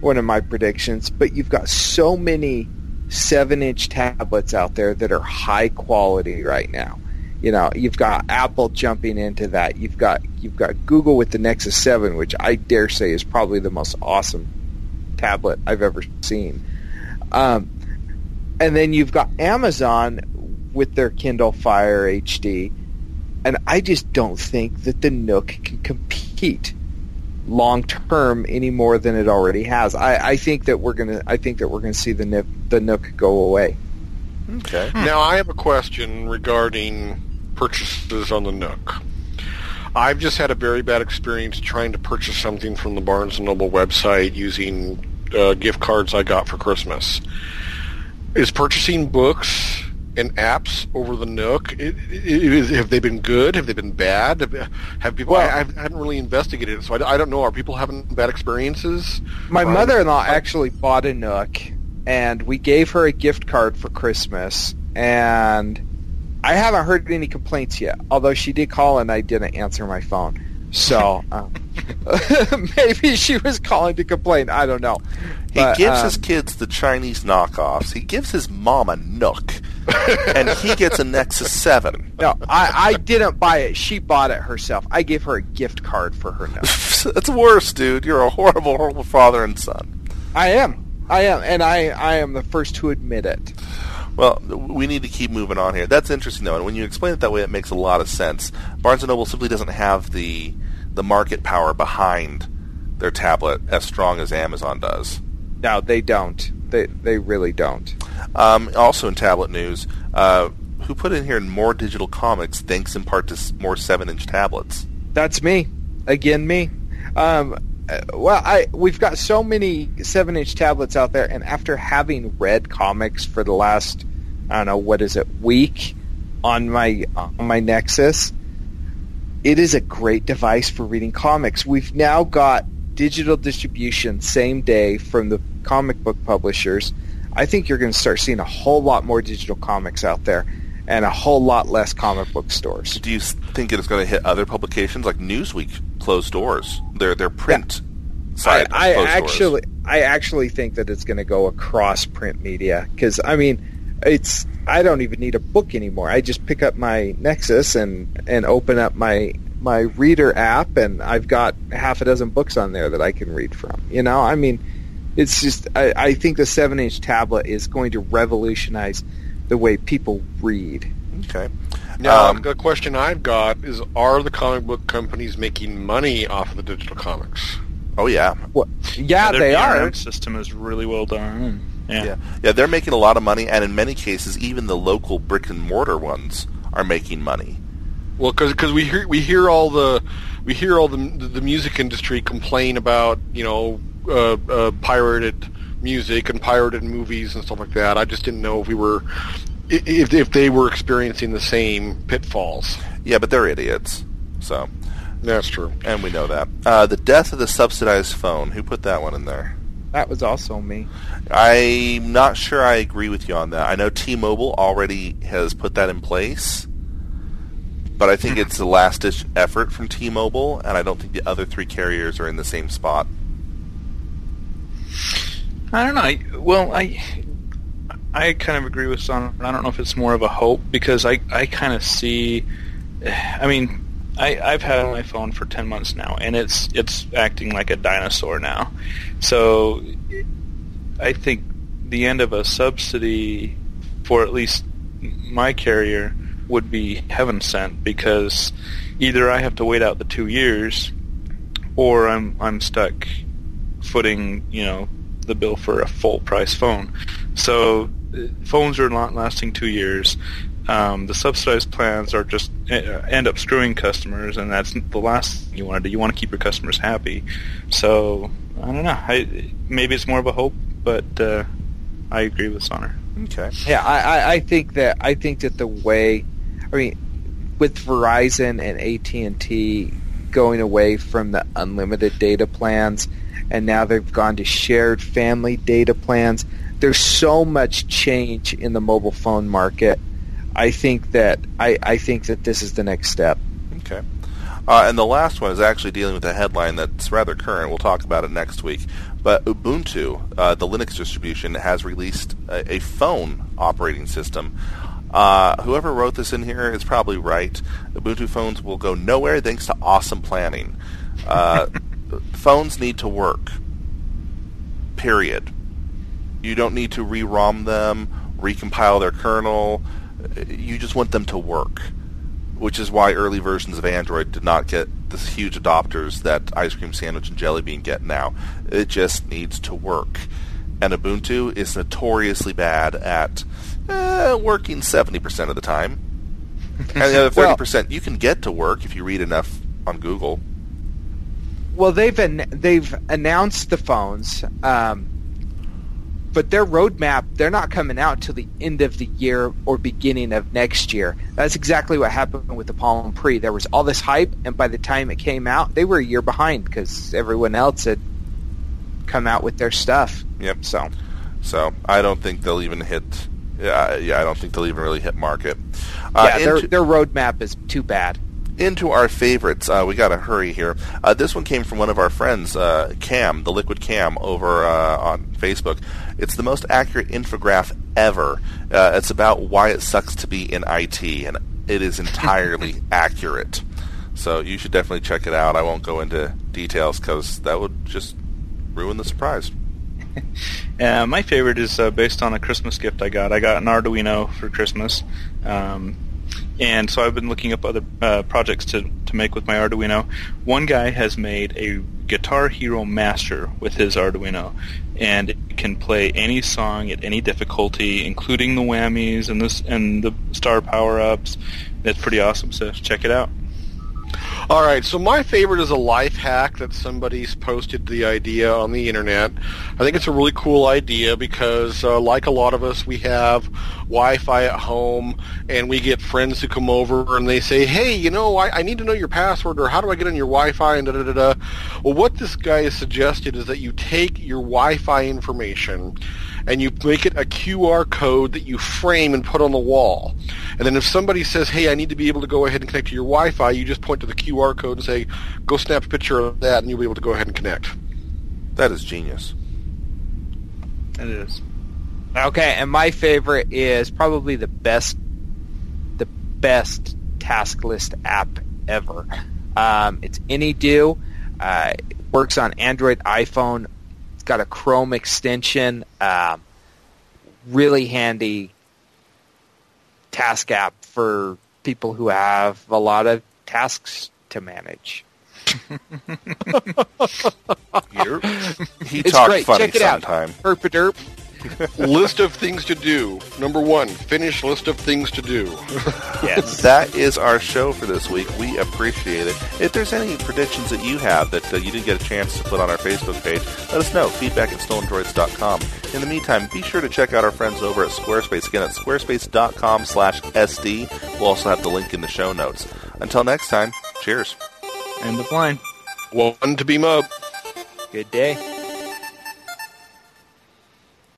one of my predictions, but you've got so many seven-inch tablets out there that are high quality right now. You know, you've got Apple jumping into that. You've got you've got Google with the Nexus 7, which I dare say is probably the most awesome tablet I've ever seen. Um, and then you've got Amazon with their Kindle Fire HD, and I just don't think that the Nook can compete long term any more than it already has. I, I think that we're gonna I think that we're gonna see the Nook the Nook go away. Okay. Now I have a question regarding purchases on the Nook. I've just had a very bad experience trying to purchase something from the Barnes and Noble website using uh, gift cards I got for Christmas. Is purchasing books and apps over the Nook? It, it, it, have they been good? Have they been bad? Have, have people? Well- I, I haven't really investigated it, so I, I don't know. Are people having bad experiences? My mother-in-law actually bought a Nook, and we gave her a gift card for Christmas, and I haven't heard any complaints yet. Although she did call and I didn't answer my phone, so um, maybe she was calling to complain. I don't know. He But, gives um, his kids the Chinese knockoffs. He gives his mom a Nook, and he gets a Nexus Seven. No, I, I didn't buy it. She bought it herself. I gave her a gift card for her Nook. That's worse, dude. You're a horrible, horrible father and son. I am. I am, and I, I am the first to admit it. Well, we need to keep moving on here. That's interesting, though, and when you explain it that way, it makes a lot of sense. Barnes and Noble simply doesn't have the the market power behind their tablet as strong as Amazon does. No, they don't. They they really don't. Um, also, in tablet news, uh, who put in here more digital comics thanks in part to more seven-inch tablets? That's me. Again, me. Um, uh, well, I we've got so many seven-inch tablets out there, and after having read comics for the last, I don't know, what is it, week on my on my Nexus, it is a great device for reading comics. We've now got digital distribution same day from the comic book publishers. I think you're going to start seeing a whole lot more digital comics out there. and a whole lot less comic book stores. Do you think it's going to hit other publications like Newsweek closed doors? Their their print yeah. side. I, I actually doors. I actually think that it's going to go across print media because I mean it's I don't even need a book anymore. I just pick up my Nexus and and open up my my reader app and I've got half a dozen books on there that I can read from. You know, I mean, it's just I, I think the seven inch tablet is going to revolutionize the way people read. Okay. Now, um, the question I've got is: Are the comic book companies making money off of the digital comics? Oh yeah. Well, yeah, yeah they DRM are. System is really well done. Yeah. yeah, yeah, they're making a lot of money, and in many cases, even the local brick and mortar ones are making money. Well, because we hear we hear all the we hear all the the music industry complain about you know uh, uh, pirated music and pirated movies and stuff like that. I just didn't know if we were if if they were experiencing the same pitfalls. Yeah, but they're idiots. So that's true, and we know that. Uh, the death of the subsidized phone. Who put that one in there? That was also me. I'm not sure I agree with you on that. I know T-Mobile already has put that in place but I think it's the last ditch effort from T-Mobile, and I don't think the other three carriers are in the same spot. I don't know. I, well, I I kind of agree with Son. I don't know if it's more of a hope because I I kind of see. I mean, I I've had my phone for ten months now, and it's it's acting like a dinosaur now. So I think the end of a subsidy for at least my carrier would be heaven sent because either I have to wait out the two years, or I'm I'm stuck footing you know the bill for a full price phone. So uh, phones are not lasting two years. Um, the subsidized plans are just uh, end up screwing customers, and that's the last thing you want to do. You want to keep your customers happy. So I don't know. I, maybe it's more of a hope, but uh, I agree with Zoner. Okay. Yeah, I, I think that I think that the way I mean, with Verizon and AT and T going away from the unlimited data plans, and now they've gone to shared family data plans. There's so much change in the mobile phone market. I think that I, I think that this is the next step. Okay. Uh, and the last one is actually dealing with a headline that's rather current. We'll talk about it next week. But Ubuntu, uh, the Linux distribution, has released a, a phone operating system uh, whoever wrote this in here is probably right. Ubuntu phones will go nowhere thanks to awesome planning. Uh, phones need to work. Period. You don't need to re-ROM them, recompile their kernel. You just want them to work, which is why early versions of Android did not get the huge adopters that Ice Cream Sandwich and Jelly Bean get now. It just needs to work. And Ubuntu is notoriously bad at eh, working 70% of the time. And the other 30% well, you can get to work if you read enough on Google. Well, they've an, they've announced the phones, um, but their roadmap they're not coming out till the end of the year or beginning of next year. That's exactly what happened with the Palm Pre. There was all this hype, and by the time it came out, they were a year behind because everyone else had come out with their stuff. Yep. So, so I don't think they'll even hit yeah, yeah, I don't think they'll even really hit market. Uh, yeah, their, into, their roadmap is too bad. Into our favorites, uh, we got to hurry here. Uh, this one came from one of our friends, uh, Cam, the Liquid Cam, over uh, on Facebook. It's the most accurate infograph ever. Uh, it's about why it sucks to be in IT, and it is entirely accurate. So you should definitely check it out. I won't go into details because that would just ruin the surprise. uh, my favorite is uh, based on a Christmas gift I got. I got an Arduino for Christmas, um, and so I've been looking up other uh, projects to to make with my Arduino. One guy has made a Guitar Hero Master with his Arduino, and it can play any song at any difficulty, including the whammies and this and the star power ups. That's pretty awesome. So check it out. All right, so my favorite is a life hack that somebody's posted the idea on the internet. I think it's a really cool idea because, uh, like a lot of us, we have Wi-Fi at home, and we get friends who come over and they say, "Hey, you know, I, I need to know your password, or how do I get on your Wi-Fi?" And da da da da. Well, what this guy has suggested is that you take your Wi-Fi information and you make it a QR code that you frame and put on the wall. And then if somebody says, "Hey, I need to be able to go ahead and connect to your Wi-Fi," you just point to the QR code and say, "Go snap a picture of that," and you'll be able to go ahead and connect. That is genius. It is. Okay, and my favorite is probably the best, the best task list app ever. Um, it's Any.do. Uh, it works on Android, iPhone. It's got a Chrome extension. Um, really handy task app for people who have a lot of tasks to manage. He It's talked great. funny Check it out. sometime. Herpaderp. list of things to do. Number one, finish list of things to do. Yes. That is our show for this week. We appreciate it. If there's any predictions that you have that uh, you didn't get a chance to put on our Facebook page, let us know. Feedback at stolendroids.com. In the meantime, be sure to check out our friends over at Squarespace. Again, at squarespace.com slash SD. We'll also have the link in the show notes. Until next time, cheers. End of line. One to beam up. Good day.